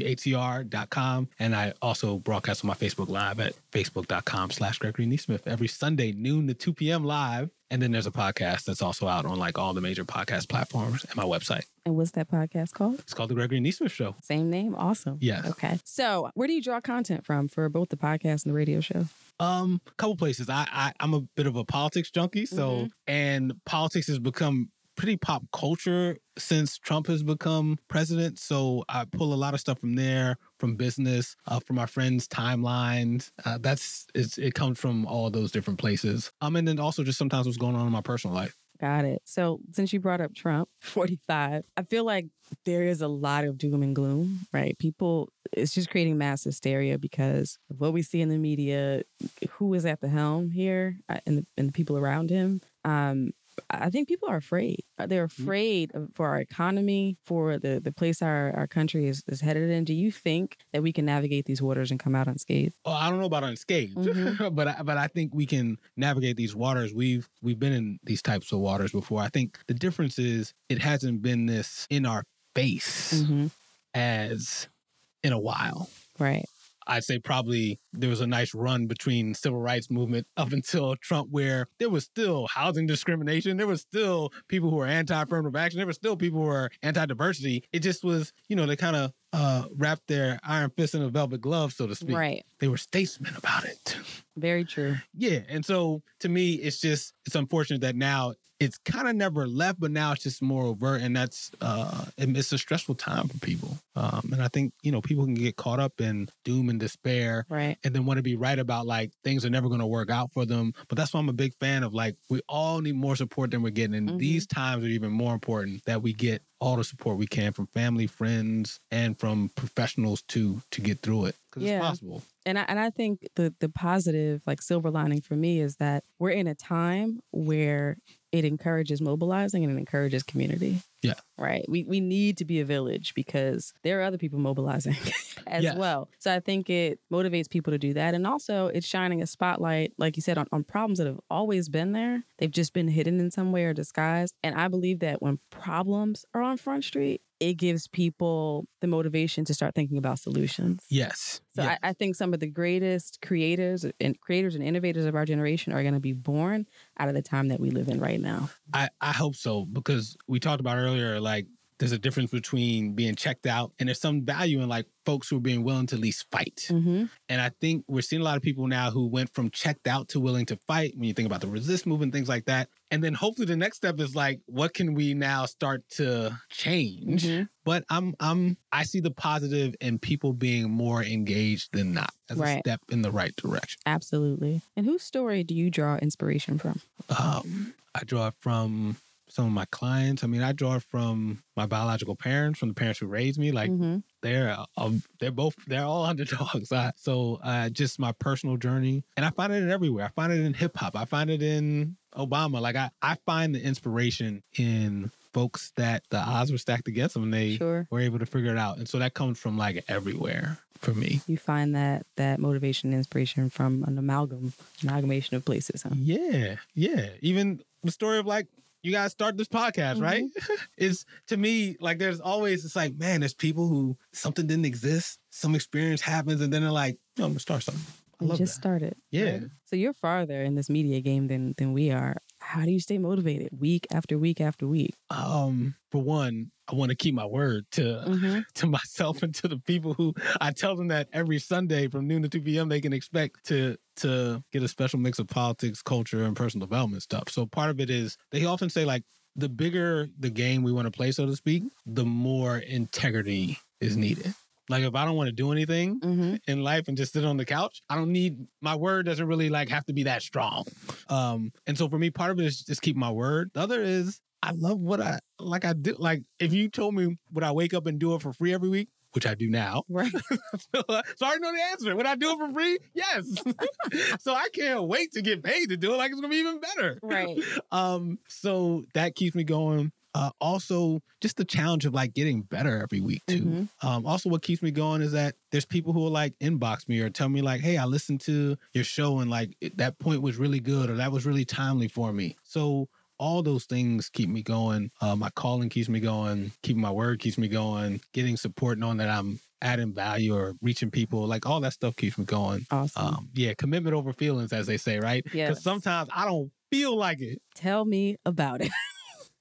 www.whcr.com. And I also broadcast on my Facebook Live at facebook.com slash Gregory Neesmith every Sunday, noon to 2 p.m. live. And then there's a podcast that's also out on like all the major podcast platforms and my website. And what's that podcast called? It's called The Gregory Neesmith Show. Same name? Awesome. Yes. Okay. So, where do you draw content from for both the podcast and the radio show? Um, a couple places. I, I I'm a bit of a politics junkie, so and politics has become pretty pop culture since Trump has become president. So I pull a lot of stuff from there, from business, uh, from my friends' timelines. Uh, that's it comes from all those different places. Um, and then also just sometimes what's going on in my personal life. Got it. So, since you brought up Trump, 45, I feel like there is a lot of doom and gloom, right? People, it's just creating mass hysteria because of what we see in the media, who is at the helm here, uh, and the, and the people around him. Um, I think people are afraid. Uh, They're afraid of, for our economy, for the, the place our, our country is, is headed in. Do you think that we can navigate these waters and come out unscathed? Oh, I don't know about unscathed, Mhm. but I, but I think we can navigate these waters. We've we've been in these types of waters before. I think the difference is it hasn't been this in our face Mm-hmm. as in a while. Right. I'd say probably there was a nice run between civil rights movement up until Trump, where there was still housing discrimination. There was still people who were anti-affirmative action. There were still people who were anti-diversity. It just was, you know, they kind of uh, wrapped their iron fist in a velvet glove, so to speak. Right. They were statesmen about it. Very true. Yeah, and so to me, it's just it's unfortunate that now it's kind of never left, but now it's just more overt, and that's uh, it's a stressful time for people. Um, and I think you know people can get caught up in doom and despair, Right. and then want to be right about like things are never going to work out for them. But that's why I'm a big fan of like we all need more support than we're getting, and Mhm. these times are even more important that we get all the support we can from family, friends, and from professionals to to get through it because Yeah. it's possible. And I, and I think the the positive like silver lining for me is that we're in a time where it encourages mobilizing and it encourages community. Yeah. Right. We we need to be a village because there are other people mobilizing as Yes. well. So I think it motivates people to do that. And also it's shining a spotlight, like you said, on, on problems that have always been there. They've just been hidden in some way or disguised. And I believe that when problems are on Front Street, it gives people the motivation to start thinking about solutions. Yes. So yes. I, I think some of the greatest creators and creators and innovators of our generation are going to be born out of the time that we live in right now. I, I hope so because we talked about earlier, like there's a difference between being checked out and there's some value in like folks who are being willing to at least fight. Mm-hmm. And I think we're seeing a lot of people now who went from checked out to willing to fight when you think about the resist movement, things like that. And then hopefully the next step is like, what can we now start to change? Mhm. But I'm I'm I see the positive in people being more engaged than not as a step in the right direction. Absolutely. And whose story do you draw inspiration from? Um, I draw it from some of my clients. I mean, I draw it from my biological parents, from the parents who raised me. Like Mhm. they're um, they're both they're all underdogs. I, so uh, just my personal journey, and I find it in everywhere. I find it in hip hop. I find it in Obama. Like I I find the inspiration in folks that the odds were stacked against them, and they Sure. were able to figure it out. And so that comes from like everywhere for me. You find that that motivation and inspiration from an amalgam, amalgamation of places, huh? Yeah, yeah. Even the story of like you guys start this podcast, right? Mm-hmm. is to me like there's always it's like man, there's people who something didn't exist, some experience happens, and then they're like, no, I'm gonna start something. I just that. started. Yeah. right? So you're farther in this media game than than we are. How do you stay motivated week after week after week? Um, for one, I want to keep my word to Mhm. to myself and to the people who I tell them that every Sunday from noon to 2 p.m. they can expect to to get a special mix of politics, culture, and personal development stuff. So part of it is they often say like the bigger the game we want to play, so to speak, the more integrity is needed. Like if I don't want to do anything Mhm. in life and just sit on the couch, I don't need my word doesn't really like have to be that strong. Um, and so for me, part of it is just keep my word. The other is I love what I like. I do like if you told me would I wake up and do it for free every week, which I do now. Right. so I already know the answer. Would I do it for free? Yes. so I can't wait to get paid to do it. Like it's gonna be even better. Right. Um. So that keeps me going. Uh, also, just the challenge of like getting better every week too. Mhm. Um, also, what keeps me going is that there's people who will like inbox me or tell me like, "Hey, I listened to your show and like that point was really good or that was really timely for me." So all those things keep me going. Uh, my calling keeps me going. Keeping my word keeps me going. Getting support, knowing that I'm adding value or reaching people, like all that stuff keeps me going. Awesome. Um, yeah, commitment over feelings, as they say, right? Because Yes. sometimes I don't feel like it, Tell me about it.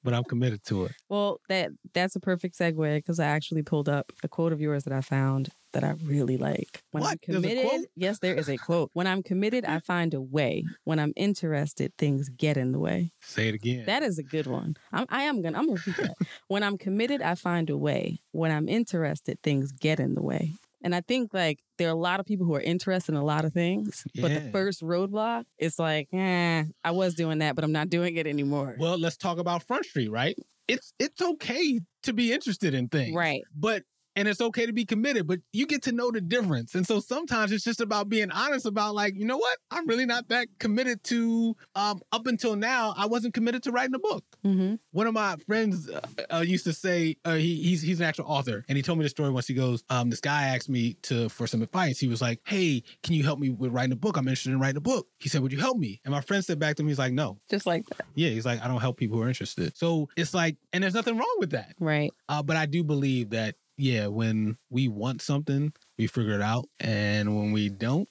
but I'm committed to it. Well, that that's a perfect segue because I actually pulled up a quote of yours that I found that I really like. When I'm What? A committed, quote? yes, there is a quote. When I'm committed, I find a way. When I'm interested, things get in the way. Say it again. That is a good one. I'm, I am gonna. I'm gonna repeat that. when I'm committed, I find a way. When I'm interested, things get in the way. And I think like there are a lot of people who are interested in a lot of things, but the first roadblock is like, eh, I was doing that, but I'm not doing it anymore. Well, let's talk about Front Street, right? It's it's okay to be interested in things. right. But and it's okay to be committed, but you get to know the difference. And so sometimes it's just about being honest about like, you know what? I'm really not that committed to um up until now, I wasn't committed to writing a book. Mm-hmm. One of my friends uh, uh, used to say uh, he, he's he's an actual author, and he told me the story once. He goes, um, "This guy asked me to for some advice. He was like, "Hey, can you help me with writing a book? I'm interested in writing a book." He said, "Would you help me?" And my friend said back to me, "He's like, no, Just like that. yeah." He's like, "I don't help people who are interested." So it's like, and there's nothing wrong with that. Right. Uh, but I do believe that yeah, when we want something, we figure it out, and when we don't,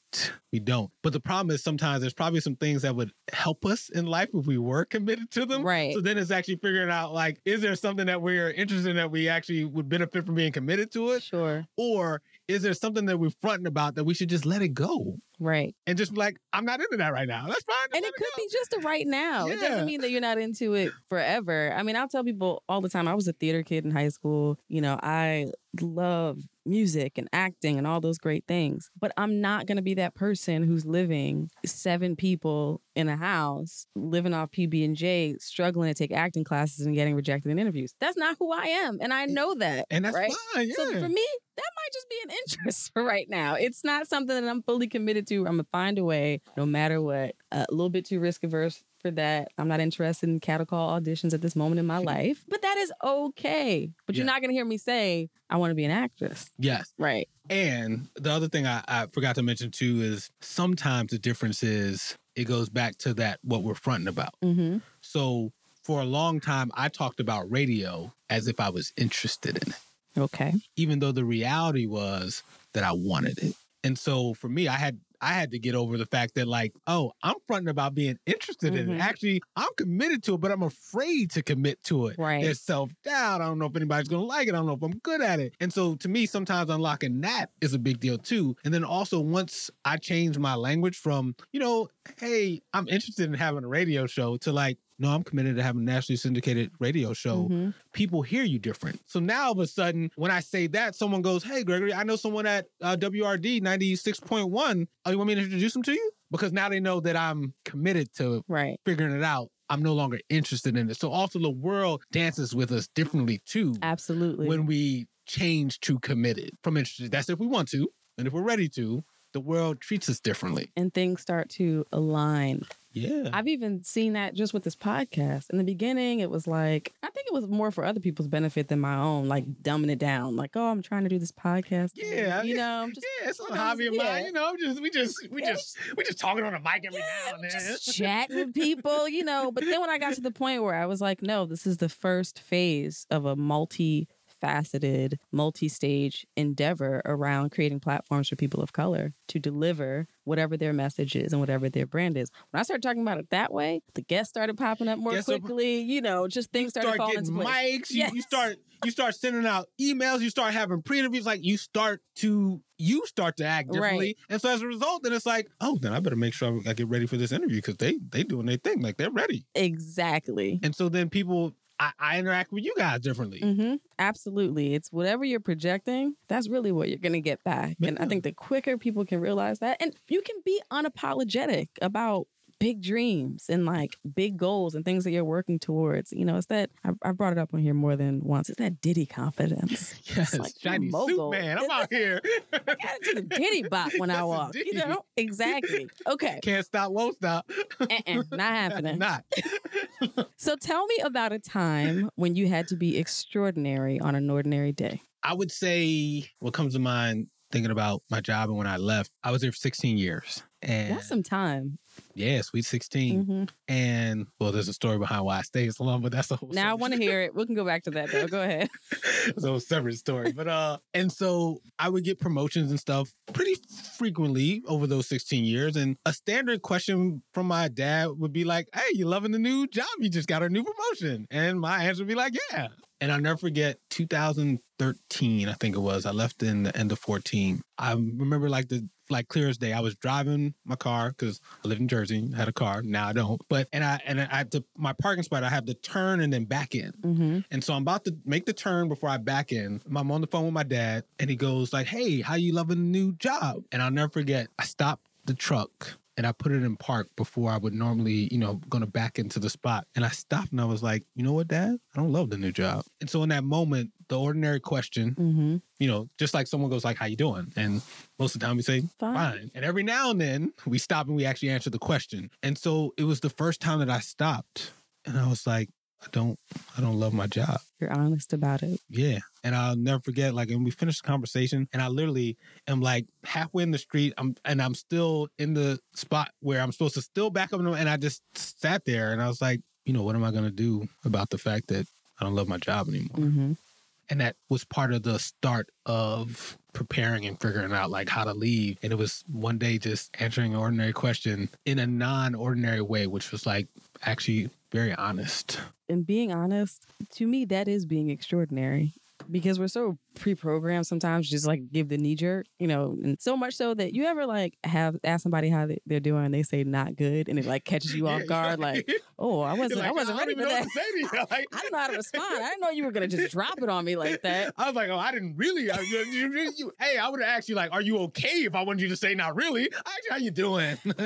we don't. But the problem is sometimes there's probably some things that would help us in life if we were committed to them. Right. So then it's actually figuring out like, is there something that we're interested in that we actually would benefit from being committed to it, Sure. or is there something that we're fronting about that we should just let it go Right. and just like, I'm not into that right now. That's fine. And it could be just a right now. It doesn't mean that you're not into it forever. I mean, I'll tell people all the time. I was a theater kid in high school. You know, I love music and acting and all those great things. But I'm not going to be that person who's living seven people in a house, living off PB&J, struggling to take acting classes and getting rejected in interviews. That's not who I am, and I know that. and that's right? fine. Yeah. So for me, that might just be an interest for right now. It's not something that I'm fully committed to. I'm gonna find a way, no matter what. a little bit too risk averse for that. I'm not interested in cattle call auditions at this moment in my life, but that is okay. But you're not going to hear me say, I want to be an actress. Yes. Right. And the other thing I, I forgot to mention too is sometimes the difference is it goes back to that what we're fronting about. Mm-hmm. So for a long time, I talked about radio as if I was interested in it, Okay. even though the reality was that I wanted it. And so for me, I had I had to get over the fact that like, oh, I'm fronting about being interested in Mhm. it. Actually, I'm committed to it, but I'm afraid to commit to it. Right. There's self doubt. I don't know if anybody's gonna like it. I don't know if I'm good at it. And so to me, sometimes unlocking that is a big deal too. And then also once I changed my language from, you know, hey, I'm interested in having a radio show to like, no, I'm committed to having a nationally syndicated radio show Mhm. people hear you different. So now all of a sudden, when I say that, someone goes, Hey, Gregory, I know someone at uh, WRD 96.1. Oh, you want me to introduce them to you? Because now they know that I'm committed to Right. figuring it out. I'm no longer interested in it. So also the world dances with us differently too Absolutely. when we change to committed from interested. That's if we want to. And if we're ready to, the world treats us differently. and things start to align. Yeah. I've even seen that just with this podcast. In the beginning, it was like, I think it was more for other people's benefit than my own, like dumbing it down. Like, oh, I'm trying to do this podcast. Yeah, You know, I'm just, yeah, it's a hobby of mine. You know, just we just we Yeah. just we just talking on a mic every yeah, now and then. just chatting with people, you know. But then when I got to the point where I was like, no, this is the first phase of a multi faceted, multi stage endeavor around creating platforms for people of color to deliver whatever their message is and whatever their brand is. When I started talking about it that way, the guests started popping up more Guests are- quickly, you know, just things started start falling getting into place. mics. You, you Yes. start you start sending out emails. You start having pre-interviews. Like you start to you start to act differently. Right. And so as a result, then it's like, oh, then I better make sure I get ready for this interview because they they doing their thing. Like they're ready. Exactly. And so then people, I, I interact with you guys differently. hmm Absolutely. It's whatever you're projecting, that's really what you're going to get back. And I think the quicker people can realize that, and you can be unapologetic about big dreams and like big goals and things that you're working towards. You know, it's that I, I brought it up on here more than once. It's that Diddy confidence. Yes, like, shiny suit man. I'm out here. I got to the Diddy bop when I Yes, walk. You know, exactly. Okay. Can't stop, won't stop. Uh-uh, not happening. Not. So tell me about a time when you had to be extraordinary on an ordinary day. I would say what comes to mind thinking about my job and when I left, I was there for 16 years. And That's some time. yeah, sweet 16. hmm And well, there's a story behind why I stayed so long, but that's a whole Now I want to hear it. We can go back to that though. Go ahead. it's a whole separate story. But uh and so I would get promotions and stuff pretty frequently over those 16 years. And a standard question from my dad would be like, Hey, you loving the new job? You just got a new promotion. And my answer would be like, Yeah. And I'll never forget 2013, I think it was. I left in the end of 14. I remember like the like clear as day. I was driving my car because I lived in Jersey, had a car. Now I don't. But and I and I had to my parking spot, I have to turn and then back in. Mm-hmm. And so I'm about to make the turn before I back in. I'm on the phone with my dad, and he goes like, "Hey, how you loving the new job?" And I'll never forget. I stopped the truck and I put it in park before I would normally, you know, gonna back into the spot. And I stopped and I was like, "You know what, Dad? I don't love the new job." And so in that moment, the ordinary question, Mm-hmm. you know, just like someone goes like, "How you doing?" and most of the time we say, Fine. fine. And every now and then we stop and we actually answer the question. And so it was the first time that I stopped and I was like, I don't I don't love my job. You're honest about it. Yeah. And I'll never forget, like, and we finished the conversation, and I literally am like halfway in the street, I'm and I'm still in the spot where I'm supposed to still back up, and I just sat there and I was like, you know, what am I gonna do about the fact that I don't love my job anymore? Mm-hmm. and that was part of the start of preparing and figuring out like how to leave and it was one day just answering an ordinary question in a non-ordinary way which was like actually very honest. And being honest, to me, that is being extraordinary because we're so pre-programmed sometimes just like give the knee jerk you know and so much so that you ever like have ask somebody how they- they're doing and they say not good and it like catches you off guard like oh i wasn't You're i wasn't don't ready for that to. Like- i don't know how to respond i didn't know you were gonna just drop it on me like that I was like, oh, I didn't really. I, you, you- you- hey, I would have asked you, like, are you okay if I wanted you to say not really? How you doing? and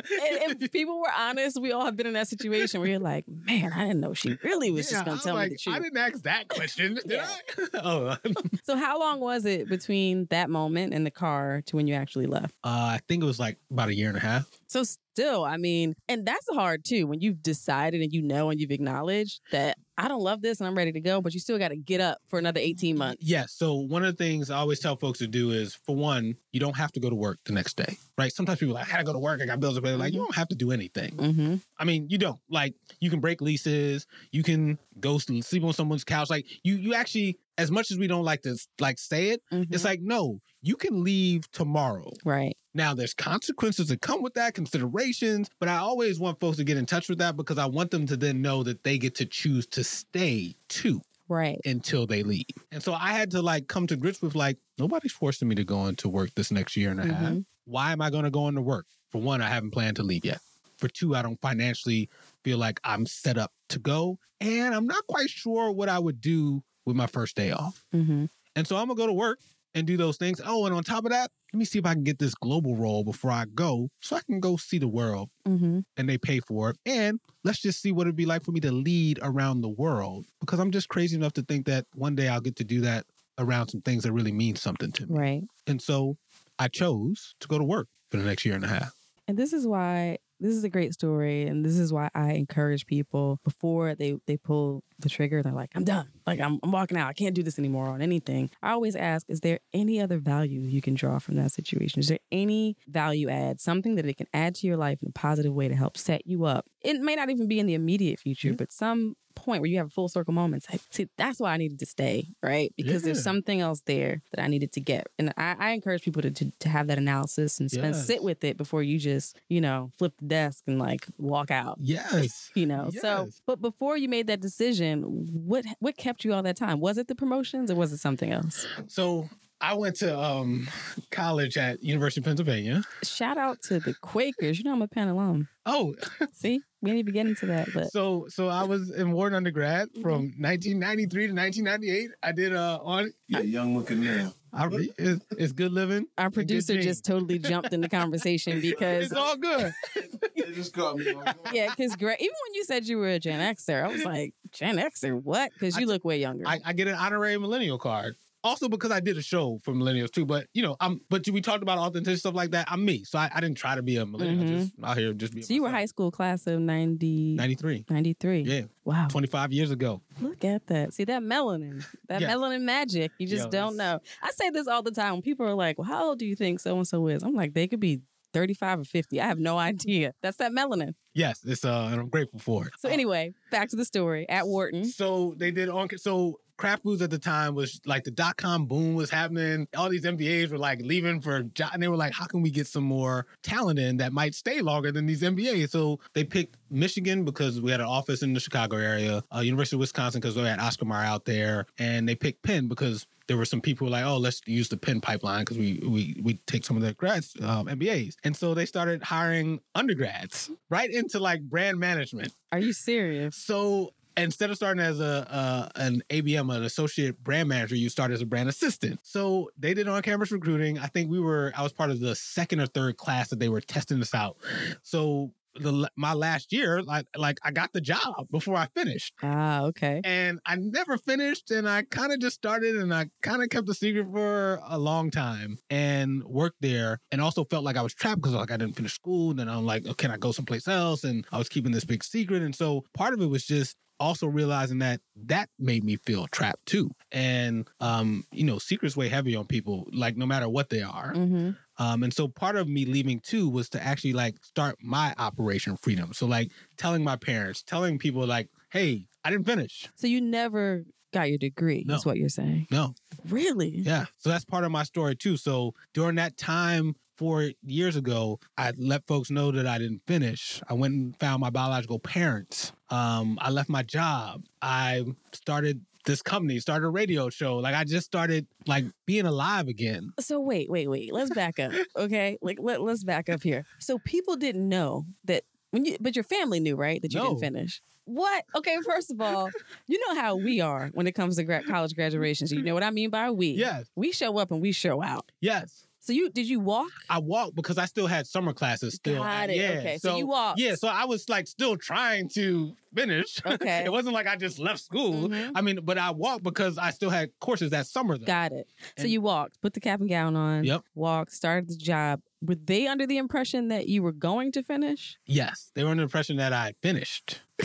if people were honest we all have been in that situation where you're like man i didn't know she really was Yeah, just gonna I tell like, me the truth I didn't ask that question, did Yeah. I? oh, so how long was it between that moment in the car to when you actually left uh, I think it was like about a year and a half. So still, I mean, and that's hard too when you've decided and you know and you've acknowledged that I don't love this and I'm ready to go, but you still got to get up for another 18 months. Yes. So one of the things I always tell folks to do is, for one, you don't have to go to work the next day, right? Sometimes people are like, I gotta go to work, I got bills to pay. Like, you don't have to do anything. Mm-hmm. I mean, you don't. Like, you can break leases, you can go sleep on someone's couch. Like, you you actually, as much as we don't like to like say it, it's like, no, you can leave tomorrow. right. Now, there's consequences that come with that, considerations, but I always want folks to get in touch with that because I want them to then know that they get to choose to stay too Right. until they leave. And so I had to like come to grips with like, nobody's forcing me to go into work this next year and a half. Mhm. Why am I going to go into work? For one, I haven't planned to leave yet. For two, I don't financially feel like I'm set up to go. And I'm not quite sure what I would do with my first day off. Mm-hmm. And so I'm gonna go to work and do those things. Oh, and on top of that, let me see if I can get this global role before I go so I can go see the world Mm-hmm. and they pay for it. And let's just see what it'd be like for me to lead around the world because I'm just crazy enough to think that one day I'll get to do that around some things that really mean something to me. Right. And so I chose to go to work for the next year and a half. And this is why this is a great story, and this is why I encourage people before they they pull the trigger. They're like, "I'm done. Like I'm, I'm walking out. I can't do this anymore on anything." I always ask, "Is there any other value you can draw from that situation? Is there any value add, something that it can add to your life in a positive way to help set you up? It may not even be in the immediate future, Yeah. but some point where you have a full circle moment. Like, see, that's why I needed to stay, right? Because there's something else there that I needed to get. And I, I encourage people to, to to have that analysis and spend Yes. sit with it before you just, you know, flip the desk and like walk out. Yes. You know. So but before you made that decision, what what kept you all that time? Was it the promotions or was it something else? So I went to um, college at University of Pennsylvania. Shout out to the Quakers. You know I'm a Penn alum. Oh, See? We didn't even get into that, but so so I was in Wharton undergrad Mm-hmm. from 1993 to 1998. I did uh on Yeah, young looking man. I re, it's, it's good living. our producer just totally jumped in the conversation because it's all good. They just caught me. on- yeah, because Greg, even when you said you were a Gen Xer, I was like, Gen Xer, what? Because you t- look way younger. I, I get an honorary millennial card. Also because I did a show for millennials too, but you know, I'm but we talked about authenticity stuff like that. I'm me, so I, I didn't try to be a millennial. Mhm. Just out here, just be. so you were high school class of 90, 93. 93. Yeah, Wow. 25 years ago. Look at that. See that melanin, that Yes. melanin magic. You just Yo, don't know. I say this all the time people are like, well, how old do you think so and so is? I'm like, they could be 35 or 50. I have no idea. That's that melanin. Yes, it's uh, and I'm grateful for it. So, anyway, back to the story at Wharton. So they did on. So Kraft foods at the time was like the dot com boom was happening. All these MBAs were like leaving for job, and they were like, "How can we get some more talent in that might stay longer than these MBAs?" So they picked Michigan because we had an office in the Chicago area, uh, University of Wisconsin because we had Oscar Mayer out there, and they picked Penn because there were some people like, "Oh, let's use the Penn pipeline because we we we take some of the grads um, MBAs," and so they started hiring undergrads right into like brand management. Are you serious? So instead of starting as a uh, an ABM, an associate brand manager, you start as a brand assistant. So they did on campus recruiting. I think we were I was part of the second or third class that they were testing us out. So the my last year, like like I got the job before I finished. Ah, okay. And I never finished, and I kind of just started, and I kind of kept the secret for a long time, and worked there, and also felt like I was trapped because like I didn't finish school. And then I'm like, oh, can I go someplace else? And I was keeping this big secret, and so part of it was just also realizing that that made me feel trapped too. And um, you know, secrets weigh heavy on people, like no matter what they are. Mm-hmm. Um, and so part of me leaving too was to actually like start my Operation Freedom. So like telling my parents, telling people like, hey, I didn't finish. So you never got your degree, No. is what you're saying. No. Really? Yeah. So that's part of my story too. So during that time four years ago, I let folks know that I didn't finish. I went and found my biological parents. Um, I left my job. I started this company, started a radio show. Like I just started like being alive again. So wait, wait, wait. Let's back up. Okay. Like let, let's back up here. So people didn't know that when you but your family knew, right? That you No. didn't finish. What? Okay, first of all, you know how we are when it comes to gra- college graduations. You know what I mean by we? Yes. We show up and we show out. Yes. So you did you walk? I walked because I still had summer classes still. Got it. Yeah. Okay, so you walked. Yeah, so I was like still trying to finish. Okay. it wasn't like I just left school. Mhm. I mean, but I walked because I still had courses that summer though. Got it. So you walked, put the cap and gown on. Yep. Walked, started the job. were they under the impression that you were going to finish? Yes, they were under the impression that I finished.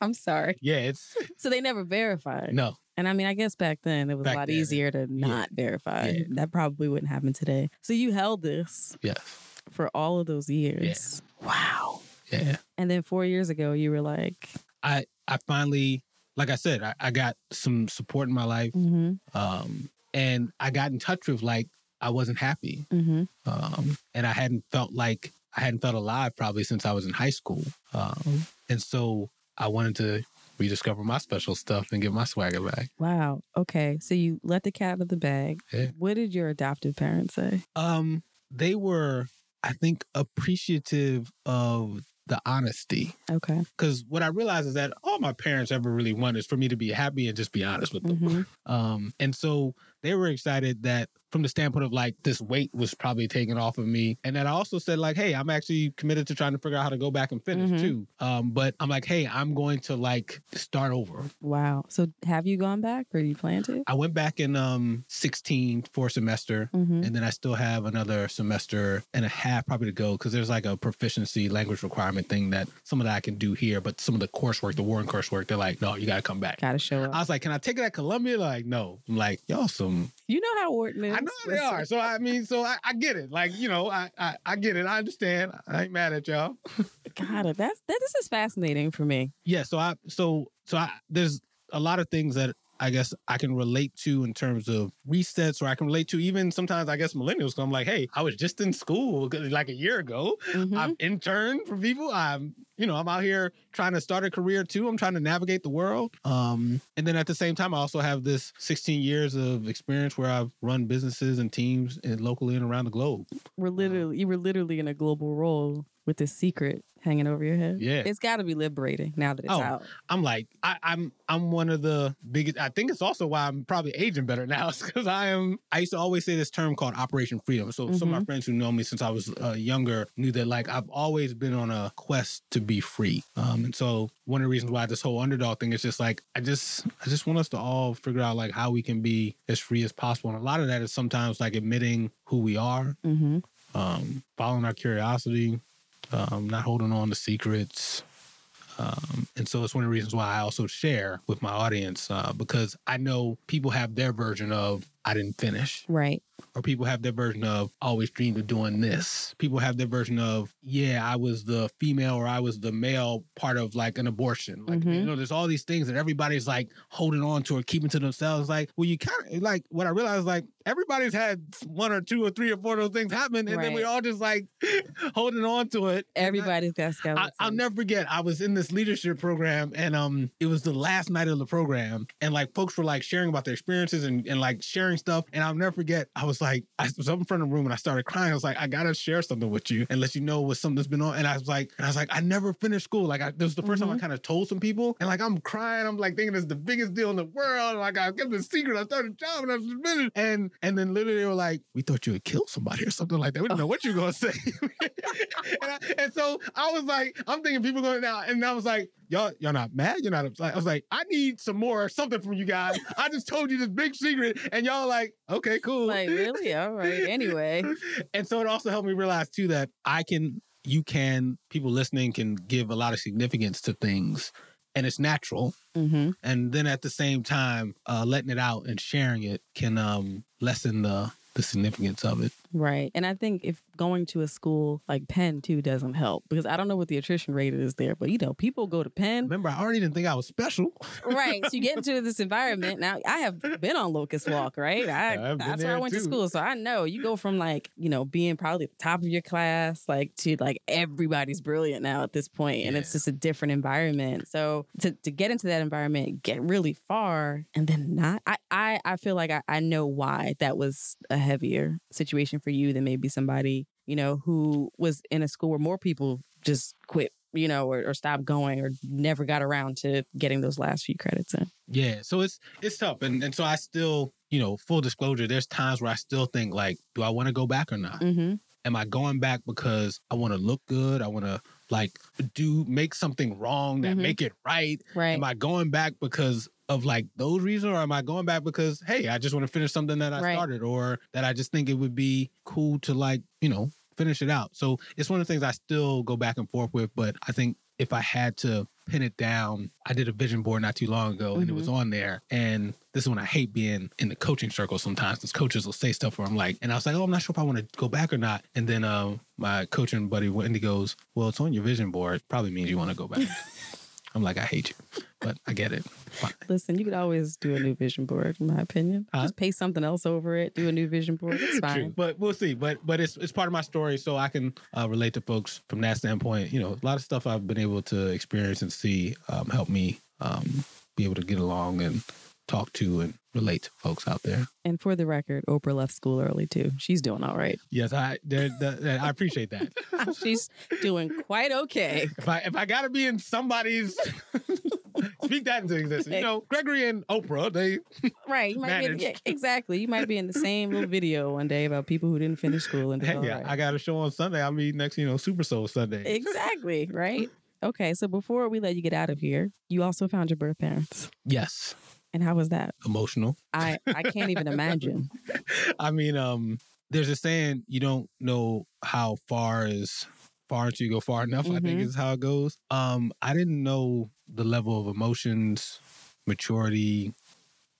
I'm sorry. Yeah, it's So they never verified. no. And I mean, I guess back then it was Back a lot then, easier to not verify. Yeah. That probably wouldn't happen today. So you held this Yes. for all of those years. Wow. Yeah. And then four years ago, you were like, I I finally, like I said, I, I got some support in my life, mm-hmm, um, and I got in touch with like I wasn't happy, mm-hmm. um, and I hadn't felt like I hadn't felt alive probably since I was in high school, um, and so I wanted to rediscover my special stuff and get my swagger back. Wow. Okay. So you let the cat out of the bag. Yeah. What did your adoptive parents say? Um, they were, I think, appreciative of the honesty. Okay. Because what I realized is that all my parents ever really want is for me to be happy and just be honest with them. Mhm. Um, and so they were excited that from the standpoint of like this weight was probably taken off of me. And then I also said, like, hey, I'm actually committed to trying to figure out how to go back and finish Mhm. too. Um, but I'm like, hey, I'm going to like start over. Wow. So have you gone back or do you plan to? I went back in um 16 for a semester. Mm-hmm. And then I still have another semester and a half probably to go because there's like a proficiency language requirement thing that some of that I can do here, but some of the coursework, the Wharton coursework, they're like, no, you got to come back. Gotta show up. I was like, can I take it at Columbia? Like, no. I'm like, y'all some. Um, you know how Wharton is. I know they are. So I mean, so I, I get it. Like, you know, I, I I get it. I understand. I ain't mad at y'all. Got it. That's that. This is fascinating for me. Yeah. So I so so I there's a lot of things that I guess I can relate to in terms of resets, or I can relate to even sometimes I guess millennials. 'cause I'm like, hey, I was just in school like a year ago. Mhm. I've interned for people. I'm, you know, I'm out here trying to start a career too. I'm trying to navigate the world. Um, and then at the same time, I also have this 16 years of experience where I've run businesses and teams in, locally and around the globe. We're literally you were literally in a global role with this secret hanging over your head. Yeah. It's got to be liberating now that it's Oh, out. I'm like, I, I'm, I'm one of the biggest. I think it's also why I'm probably aging better now, because I am. I used to always say this term called Operation Freedom. So some of my friends who know me since I was uh, younger knew that like I've always been on a quest to be free. Um, and so one of the reasons why this whole underdog thing is just like I just, I just want us to all figure out like how we can be as free as possible. And a lot of that is sometimes like admitting who we are, Mm-hmm. um, following our curiosity, um, not holding on to secrets. Um, and so it's one of the reasons why I also share with my audience uh, because I know people have their version of I didn't finish, Right. or people have their version of always dreamed of doing this. People have their version of yeah, I was the female or I was the male part of like an abortion. Like you Mhm. know, there's all these things that everybody's like holding on to or keeping to themselves. Like, well, you kind of like what I realized like everybody's had one or two or three or four of those things happen, and then we Right. all just like holding on to it. Everybody's got I, skeletons. I'll never forget. I was in this leadership program, and um, it was the last night of the program, and like folks were like sharing about their experiences and, and like sharing stuff. And I'll never forget. I was like, I was up in front of the room, and I started crying. I was like, I gotta share something with you and let you know what something that's been on. And I was like, and I was like, I never finished school. Like, I, this was the 1st time I mm-hmm. kind of told some people, and like I'm crying. I'm like thinking it's the biggest deal in the world. Like I kept the secret. I started a job, and I was finished. And and then literally they were like, we thought you would kill somebody or something like that. We didn't oh. know what you were gonna say. and, I, and so I was like, I'm thinking people going now, and I was like, y'all, y'all not mad? You're not upset. I was like, I need some more something from you guys. I just told you this big secret, and y'all like, okay, cool. like really? All right. Anyway. and so it also helped me realize too that I can, you can, people listening can give a lot of significance to things, and it's natural. Mm-hmm. And then at the same time, uh, letting it out and sharing it can um, lessen the the significance of it. Right. And I think if going to a school like Penn too doesn't help because I don't know what the attrition rate is there, but you know, people go to Penn. Remember, I already didn't think I was special. right. So you get into this environment. Now I have been on Locust Walk, right? I, that's where I went to school. So I know you go from like, you know, being probably at the top of your class, like to like everybody's brilliant now at this point, And it's just a different environment. So to, to get into that environment, get really far and then not I I, I feel like I, I know why that was a heavier situation for you than maybe somebody, you know, who was in a school where more people just quit, you know, or, or stopped going or never got around to getting those last few credits in. Yeah, so it's it's tough, and and so I still, you know, full disclosure, there's times where I still think like, do I want to go back or not? Mm-hmm. Am I going back because I want to look good? I want to like do make something wrong that Mhm. make it right? Right. Am I going back because of like those reasons, or am I going back because hey, I just want to finish something that I Right. started, or that I just think it would be cool to like you know finish it out. So it's one of the things I still go back and forth with. But I think if I had to pin it down, I did a vision board not too long ago, and it was on there. And this is when I hate being in the coaching circle sometimes because coaches will say stuff where I'm like, and I was like, oh, I'm not sure if I want to go back or not. And then um, my coaching buddy Wendy goes, well, it's on your vision board. Probably means you want to go back. I'm like, I hate you, but I get it. Fine. Listen, you could always do a new vision board, in my opinion. Huh? Just paste something else over it, do a new vision board. It's True, fine. but we'll see. But but it's it's part of my story, so I can uh, relate to folks from that standpoint. You know, a lot of stuff I've been able to experience and see um, help me um, be able to get along and talk to and relate to folks out there. And for the record, Oprah left school early too. She's doing all right. Yes, I there, the, I appreciate that. She's doing quite okay. If I if I got to be in somebody's speak that into existence, you know, Gregory and Oprah, they Right. You might be in, yeah, exactly. You might be in the same little video one day about people who didn't finish school and did yeah, right. I got a show on Sunday. I'll be next, you know, Super Soul Sunday. Exactly. Right. Okay. So before we let you get out of here, you also found your birth parents. Yes, And how was that? emotional. I, I can't even imagine. I mean, um, there's a saying you don't know how far is far until you go far enough. I think Mhm. is how it goes. Um, I didn't know the level of emotions, maturity,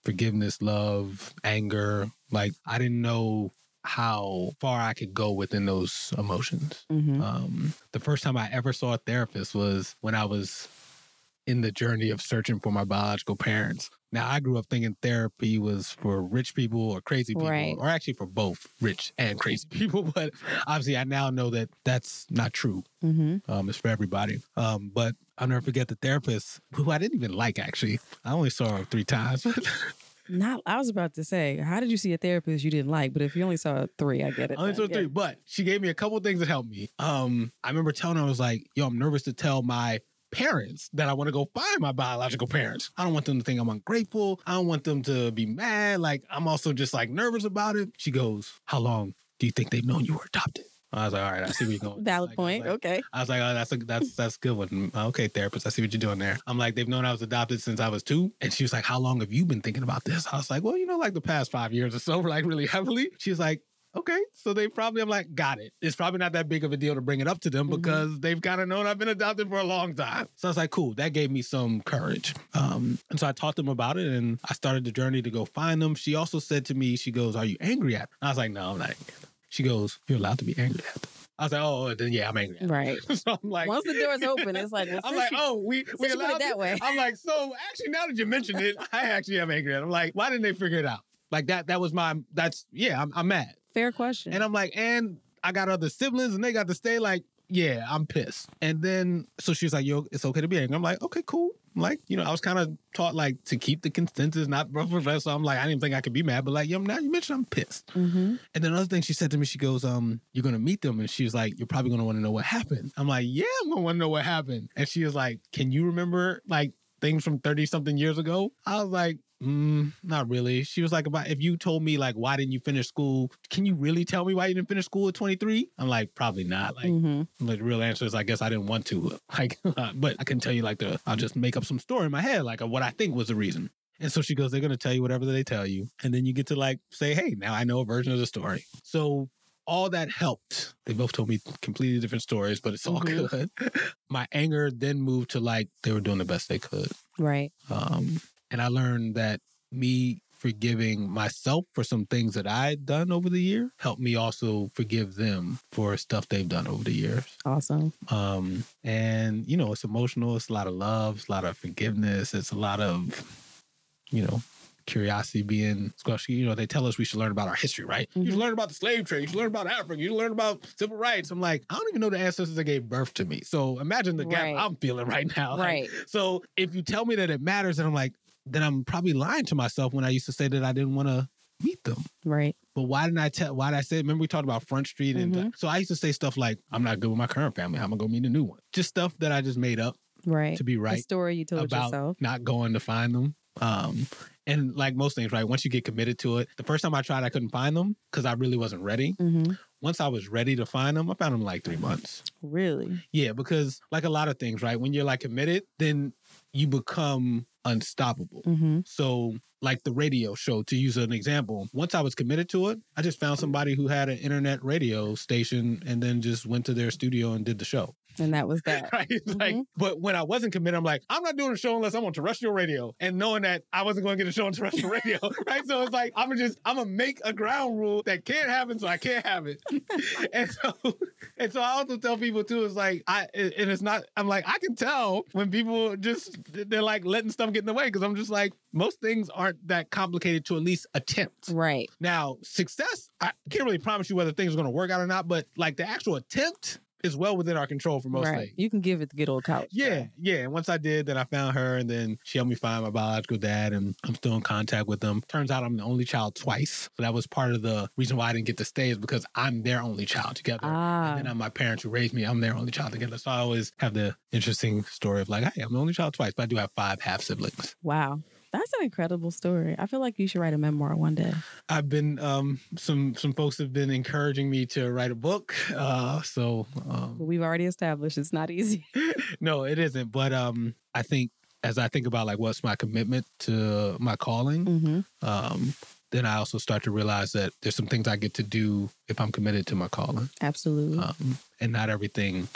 forgiveness, love, anger. Like I didn't know how far I could go within those emotions. hmm Um, the first time I ever saw a therapist was when I was in the journey of searching for my biological parents. Now, I grew up thinking therapy was for rich people or crazy people, Right. or actually for both rich and crazy people. But obviously, I now know that that's not true. hmm Um, it's for everybody. Um, but I'll never forget the therapist who I didn't even like, actually. I only saw her three times. Not, I was about to say, how did you see a therapist you didn't like? But if you only saw three, I get it. I only saw three, but she gave me a couple things that helped me. Um, I remember telling her I was like, "Yo, I'm nervous to tell my parents that I want to go find my biological parents. I don't want them to think I'm ungrateful. I don't want them to be mad. Like I'm also just like nervous about it." She goes, "How long do you think they've known you were adopted?" I was like, "All right, I see where you're going." Valid Like, I point. like- okay. I was like, oh, that's a that's that's a good one. Okay, therapist, I see what you're doing there. I'm like, they've known I was adopted since I was two. And she was like, How long have you been thinking about this? I was like, Well, you know, like the past five years or so, like really heavily. She was like, Okay, so they probably I'm like, got it. It's probably not that big of a deal to bring it up to them Mhm. because they've kind of known I've been adopted for a long time. So I was like, cool, that gave me some courage. Um, and so I taught them about it and I started the journey to go find them. She also said to me, she goes, Are you angry at them? I was like, No, I'm not angry at them. She goes, You're allowed to be angry at them. I was like, Oh, then yeah, I'm angry at. Right. so I'm like, Once the door's open, it's like, well, I'm like, you- oh, we we you it that way. I'm like, so actually, now that you mention it, I actually am angry. at. I'm like, why didn't they figure it out? Like that. That was my. That's yeah. I'm, I'm mad, Fair question. and I'm like, and I got other siblings, and they got to stay. Like, yeah, I'm pissed. And then so she's like, yo, it's okay to be angry. I'm like, okay, cool. I'm like, you know, I was kind of taught like to keep the consensus, not professor. So I'm like, I didn't think I could be mad, but like, yo, now you mentioned I'm pissed. hmm And then another thing she said to me, she goes, um, you're gonna meet them. And she was like, You're probably gonna want to know what happened. I'm like, Yeah, I'm gonna want to know what happened. And she was like, Can you remember like things from 30 something years ago? I was like, mm, not really. She was like, about if you told me like why didn't you finish school, can you really tell me why you didn't finish school at 23? I'm like, probably not. Like hmm like the real answer is I guess I didn't want to. Like but I can tell you like the I'll just make up some story in my head, like of what I think was the reason. And so she goes, they're gonna tell you whatever they tell you. And then you get to like say, hey, now I know a version of the story. So all that helped. They both told me completely different stories, but it's all Mhm. good. My anger then moved to like they were doing the best they could. Right. Um, and I learned that me forgiving myself for some things that I'd done over the year helped me also forgive them for stuff they've done over the years. Awesome. Um, and you know, it's emotional. It's a lot of love. It's a lot of forgiveness. It's a lot of, you know, curiosity being. Especially, you know, they tell us we should learn about our history, right? You should Mhm. learn about the slave trade. You should learn about Africa. You should learn about civil rights. I'm like, I don't even know the ancestors that gave birth to me. So imagine the gap Right. I'm feeling right now. Like, Right. so if you tell me that it matters, and I'm like, then I'm probably lying to myself when I used to say that I didn't want to meet them. Right. But why didn't I tell? Why did I say? Remember we talked about Front Street, and Mhm. so I used to say stuff like, "I'm not good with my current family. I'm gonna go meet a new one." Just stuff that I just made up Right. to be The right story you told about yourself. not going to find them. Um, and like most things, right? Once you get committed to it, the first time I tried, I couldn't find them because I really wasn't ready. hmm Once I was ready to find them, I found them in like three months. Really. Yeah, because like a lot of things, right? When you're like committed, then you become unstoppable. Mm-hmm. So, like the radio show, to use an example, once I was committed to it, I just found somebody who had an internet radio station and then just went to their studio and did the show. And that was that. Right? It's Like, mm-hmm. but when I wasn't committed, I'm like, I'm not doing a show unless I'm on terrestrial radio. And knowing that I wasn't going to get a show on terrestrial radio, right? So it's like I'm gonna just I'm gonna make a ground rule that can't happen, so I can't have it. and so and so I also tell people too, it's like I and it's not. I'm like I can tell when people just they're like letting stuff get in the way because I'm just like most things aren't that complicated to at least attempt. Right. Now, success, I can't really promise you whether things are going to work out or not, but like the actual attempt is well within our control for most right. things. You can give it the good old couch. Yeah, yeah. And once I did, then I found her, and then she helped me find my biological dad, and I'm still in contact with them. Turns out I'm the only child twice, so that was part of the reason why I didn't get to stay is because I'm their only child together. Ah. And then I'm my parents who raised me. I'm their only child together. So I always have the interesting story of like, hey, I'm the only child twice, but I do have five half siblings. Wow. That's an incredible story. I feel like you should write a memoir one day. I've been um some some folks have been encouraging me to write a book. Uh so um we've already established it's not easy. no, it isn't. But um I think as I think about like what's my commitment to my calling, Mm-hmm. um, then I also start to realize that there's some things I get to do if I'm committed to my calling. Absolutely. Um, and not everything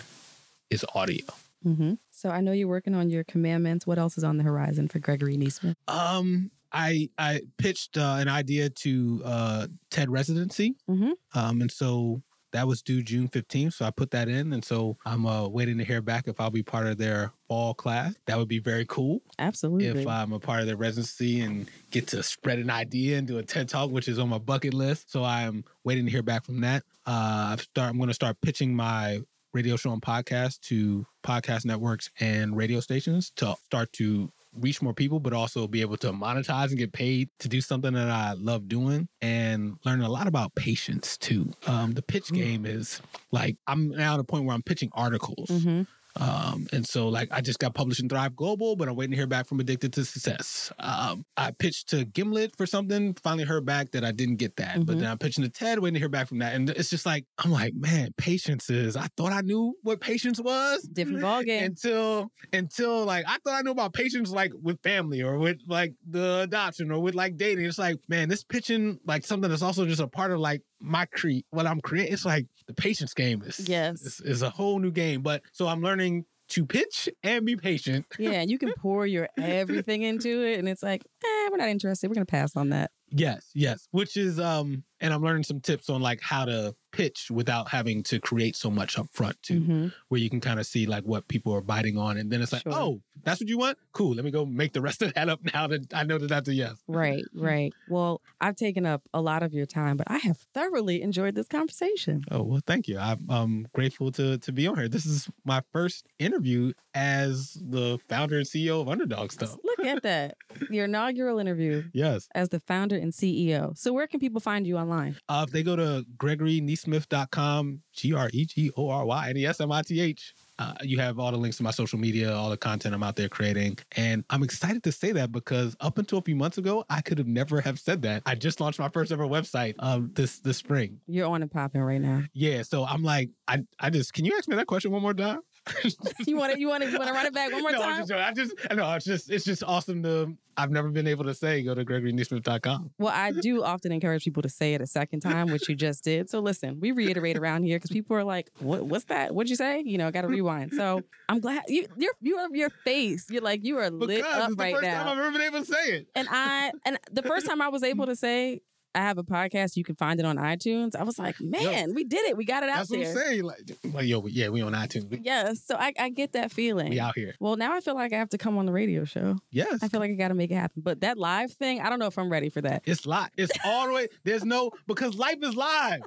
is audio. hmm So I know you're working on your commandments. What else is on the horizon for Gregory Neesmith? Um, I I pitched uh, an idea to uh, TED residency, Mhm. um, and so that was due June fifteenth. So I put that in, and so I'm uh, waiting to hear back if I'll be part of their fall class. That would be very cool Absolutely. if I'm a part of their residency and get to spread an idea and do a TED talk, which is on my bucket list. So I'm waiting to hear back from that. Uh, I've start, I'm going to start pitching my radio show and podcast to podcast networks and radio stations to start to reach more people, but also be able to monetize and get paid to do something that I love doing and learning a lot about patience too. Um, the pitch game is like I'm now at a point where I'm pitching articles. hmm Um, and so like I just got published in Thrive Global, but I'm waiting to hear back from Addicted to Success. Um, I pitched to Gimlet for something, finally heard back that I didn't get that. But Mhm. then I'm pitching to TED, waiting to hear back from that. And it's just like, I'm like, man, patience is I thought I knew what patience was. Different ballgame. Until until like I thought I knew about patience like with family or with like the adoption or with like dating. It's like, man, this pitching like something that's also just a part of like my cre what I'm creating. It's like the patience game is Yes. is, is a whole new game. But so I'm learning to pitch and be patient. yeah, and you can pour your everything into it, and it's like, eh, we're not interested. We're gonna pass on that. Yes, yes. Which is um and I'm learning some tips on like how to pitch without having to create so much up front too, Mhm. where you can kind of see like what people are biting on and then it's like, Sure. oh, that's what you want? Cool. Let me go make the rest of that up now that I know that that's a yes. Right, right. Well, I've taken up a lot of your time, but I have thoroughly enjoyed this conversation. Oh well, thank you. I'm um, grateful to to be on here. This is my first interview as the founder and CEO of Underdog Stuff. Look at that. Your inaugural interview Yes. as the founder and CEO. So where can people find you online? Uh, if they go to gregoryneesmith.com, G R E G O R Y N E S M I T H, uh, you have all the links to my social media, all the content I'm out there creating. And I'm excited to say that because up until a few months ago, I could have never have said that. I just launched my first ever website um, this this spring. You're on and popping right now. Yeah, so I'm like, I I just can you ask me that question one more time? You want to you want to you want to run it back one more time? no, I'm time? just. I just no, it's just it's just awesome to I've never been able to say go to gregoryneesmith.com. Well, I do often encourage people to say it a second time, which you just did. So listen, we reiterate around here because people are like, "What? What's that? What'd you say?" You know, got to rewind. So I'm glad you your you have your face. You're like you are lit up right first time now. I've ever been able to say it. And I and the first time I was able to say I have a podcast, you can find it on iTunes. I was like, man, we did it. We got it out That's what I'm there. saying. Like, like yo, yeah, we on iTunes. Yes. So I, I get that feeling. we out here. Well, now I feel like I have to come on the radio show. Yes. I feel like I got to make it happen. But that live thing, I don't know if I'm ready for that. It's live. It's all the way. There's no because life is live.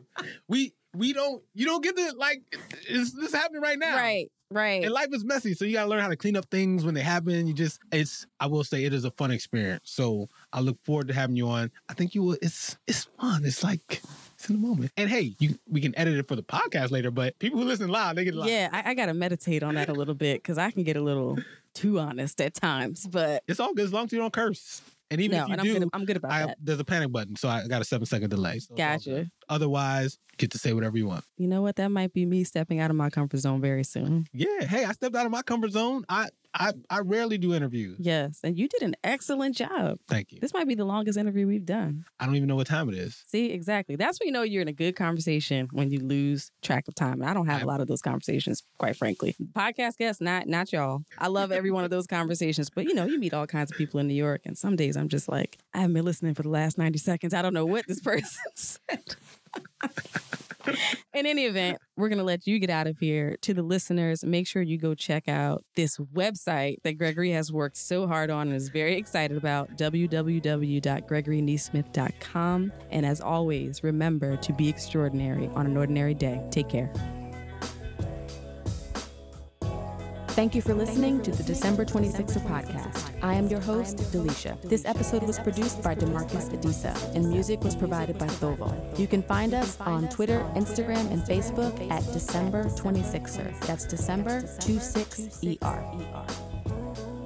We we don't you don't get to like it's this happening right now. Right. Right. And life is messy, so you gotta learn how to clean up things when they happen. You just it's I will say it is a fun experience. So I look forward to having you on. I think you will it's it's fun. It's like it's in the moment. And hey, you we can edit it for the podcast later, but people who listen live, they get live. Yeah, I, I got to meditate on that a little bit because I can get a little too honest at times. But It's all good as long as you don't curse. And even no, if you and do, I'm good. I'm good about I, that. there's a panic button, so I got a seven second delay. So Gotcha. Otherwise, get to say whatever you want. You know what? That might be me stepping out of my comfort zone very soon. Yeah. Hey, I stepped out of my comfort zone. I I, I rarely do interviews. Yes, and you did an excellent job. Thank you. This might be the longest interview we've done. I don't even know what time it is. See, exactly. That's when you know you're in a good conversation when you lose track of time. And I don't have a lot of those conversations, quite frankly. Podcast guests, not not y'all. I love every one of those conversations, but you know, you meet all kinds of people in New York, and some days I'm just like, I haven't been listening for the last 90 seconds. I don't know what this person said. In any event, we're going to let you get out of here. To the listeners, make sure you go check out this website that Gregory has worked so hard on and is very excited about www.gregoryneesmith.com. And as always, remember to be extraordinary on an ordinary day. Take care. Thank you for listening to the December 26er podcast. I am your host, Delisha. This episode was produced by Demarcus Adisa, and music was provided by Thovo. You can find us on Twitter, Instagram, and Facebook at December 26er. That's December 26ER.